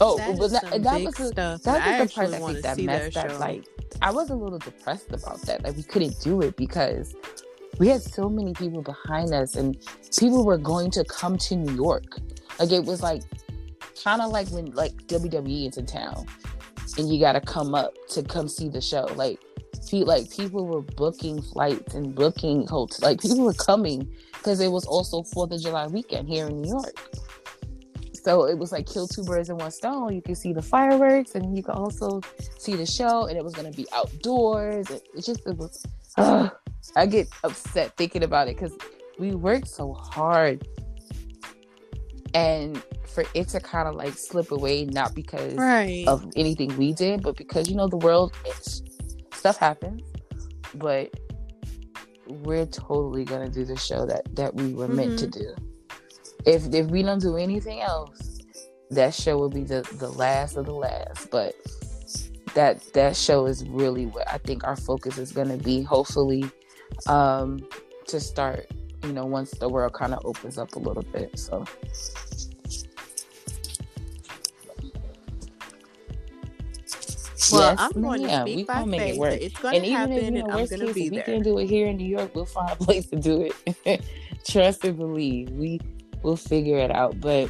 oh That but that, that was the, stuff. that I was the part I think that messed that up. Like I was a little depressed about that. Like we couldn't do it because we had so many people behind us and people were going to come to New York. Like it was like kind of like when like WWE is in town and you got to come up to come see the show. Like like people were booking flights and booking hotels. Like people were coming because it was also Fourth of July weekend here in New York. So it was like kill two birds in one stone. You could see the fireworks and you could also see the show, and it was going to be outdoors. It, it just it was. Uh, I get upset thinking about it because we worked so hard, and for it to kind of like slip away, not because right. of anything we did, but because you know the world stuff happens. But we're totally gonna do the show that that we were mm-hmm. meant to mm-hmm. do if if we don't do anything else, that show will be the the last of the last. But that that show is really what I think our focus is going to be. Hopefully, um, to start, you know, once the world kind of opens up a little bit. So. Well, yes, I'm going to speak we by make faith. It work. It's going to happen, if, you know, and I'm going to be there. We can do it here in New York. We'll find a place to do it. Trust and believe. We we'll figure it out. But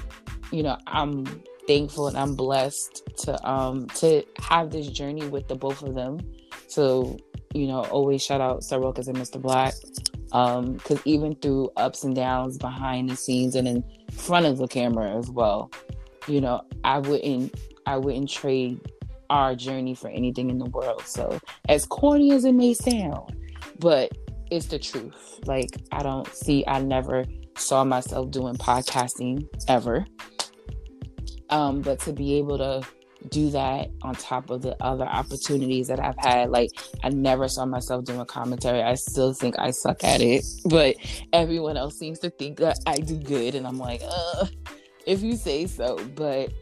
you know, I'm thankful and I'm blessed to um to have this journey with the both of them. So you know, always shout out Sorokas and Mr. Black. Um, because even through ups and downs behind the scenes and in front of the camera as well, you know, I wouldn't I wouldn't trade our journey for anything in the world. So as corny as it may sound, but it's the truth. Like I don't see I never saw myself doing podcasting ever. Um, but to be able to do that on top of the other opportunities that I've had, like I never saw myself doing commentary. I still think I suck at it, but everyone else seems to think that I do good, and I'm like, uh, if you say so. But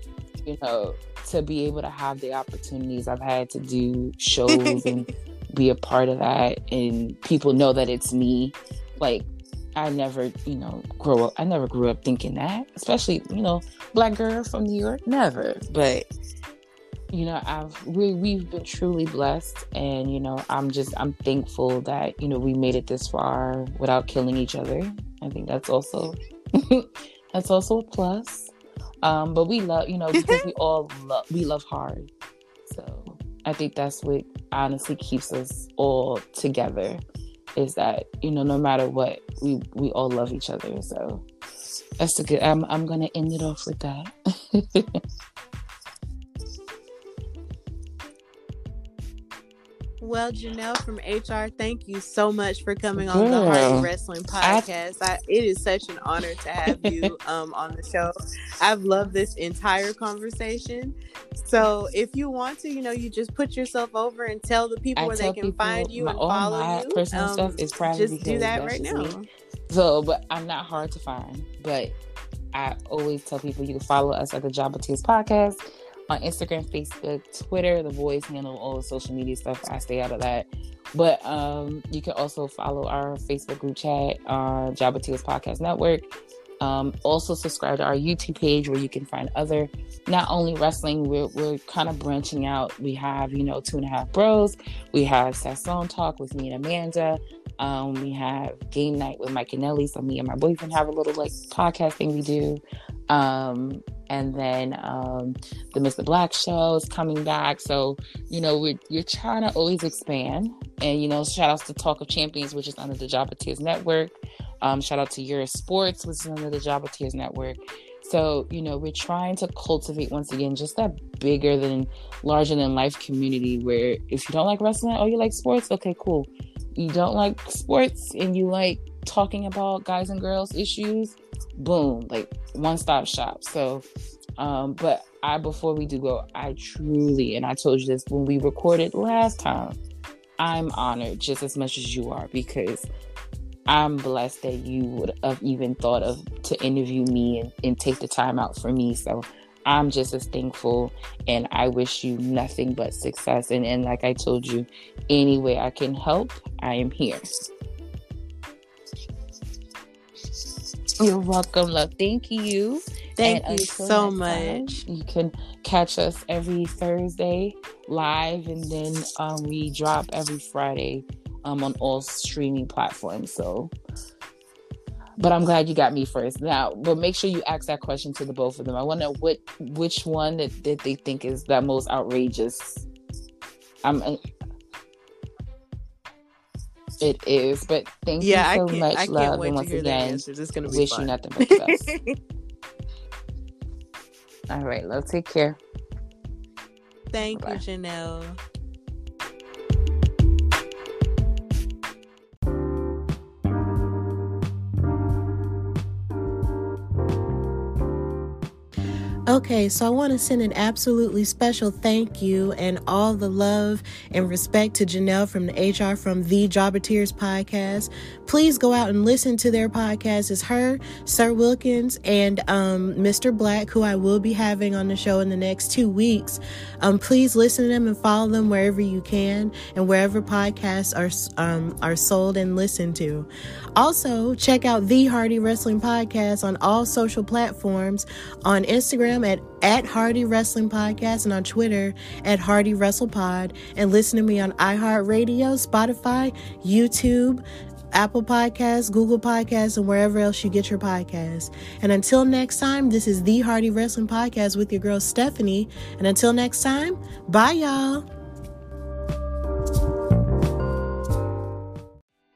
you know, to be able to have the opportunities I've had to do shows and be a part of that, and people know that it's me, like I never, you know, grow up. I never grew up thinking that, especially, you know, black girl from New York. Never. But, you know, I've we we've been truly blessed, and you know, I'm just I'm thankful that you know we made it this far without killing each other. I think that's also that's also a plus. Um, but we love, you know, because we all love we love hard. So I think that's what honestly keeps us all together is that you know no matter what we we all love each other. So that's a good i'm, I'm gonna end it off with that Well, Janelle from HR, thank you so much for coming on the Hardy Wrestling podcast. I, it is such an honor to have you um, on the show. I've loved this entire conversation. So, if you want to, you know, you just put yourself over and tell the people I where they can find you and follow my you. Personal um, stuff is private. Just do that right now. Me. So, but I'm not hard to find. But I always tell people you can follow us at the Job Tears podcast on Instagram, Facebook, Twitter. The boys handle all the social media stuff. I stay out of that. But um, you can also follow our Facebook group chat, uh, Jobber Tears Podcast Network. Um, also subscribe to our YouTube page where you can find other, not only wrestling, we're, we're kind of branching out. We have, you know, Two and a Half Bros. We have Sasson Talk with me and Amanda. Um, we have Game Night with Mike and Nelly. So me and my boyfriend have a little like podcast thing we do. Um, and then um, the Mr. Black show is coming back. So you know we're you're trying to always expand. And you know, shout outs to Talk of Champions, which is under the Jobber Network. Um, shout out to Euro Sports, which is under the Jobber Network. So, you know, we're trying to cultivate once again just that bigger than larger than life community where if you don't like wrestling, oh, you like sports, okay, cool. You don't like sports and you like talking about guys and girls issues, boom, like one stop shop. So, um, but I, before we do go, I truly, and I told you this when we recorded last time, I'm honored just as much as you are because I'm blessed that you would have even thought of to interview me and, and take the time out for me. So I'm just as thankful and I wish you nothing but success. And, and like I told you, any way I can help, I am here. You're welcome, love. Thank you. Thank And you so next time, much. You can catch us every Thursday live, and then um, we drop every Friday um, on all streaming platforms. So, but I'm glad you got me first. Now, but make sure you ask that question to the both of them. I want to know what which one that, that they think is the most outrageous. I'm. It is, but thank Yeah, you so much, I love, and to once again. It's gonna be wish you nothing but the best. All right, love, take care. Thank Bye-bye. you, Janelle. Okay, so I want to send an absolutely special thank you and all the love and respect to Janelle from the HR from the Jobber Tears podcast. Please go out and listen to their podcast. It's her, Sir Wilkins, and um, Mr. Black, who I will be having on the show in the next two weeks. Um, please listen to them and follow them wherever you can and wherever podcasts are um, are sold and listened to. Also, check out the Hardy Wrestling Podcast on all social platforms on Instagram at, at Hardy Wrestling Podcast and on Twitter at Hardy Wrestle Pod. And listen to me on iHeartRadio, Spotify, YouTube, Apple Podcasts, Google Podcasts, and wherever else you get your podcasts. And until next time, this is the Hardy Wrestling Podcast with your girl Stephanie. And until next time, bye y'all.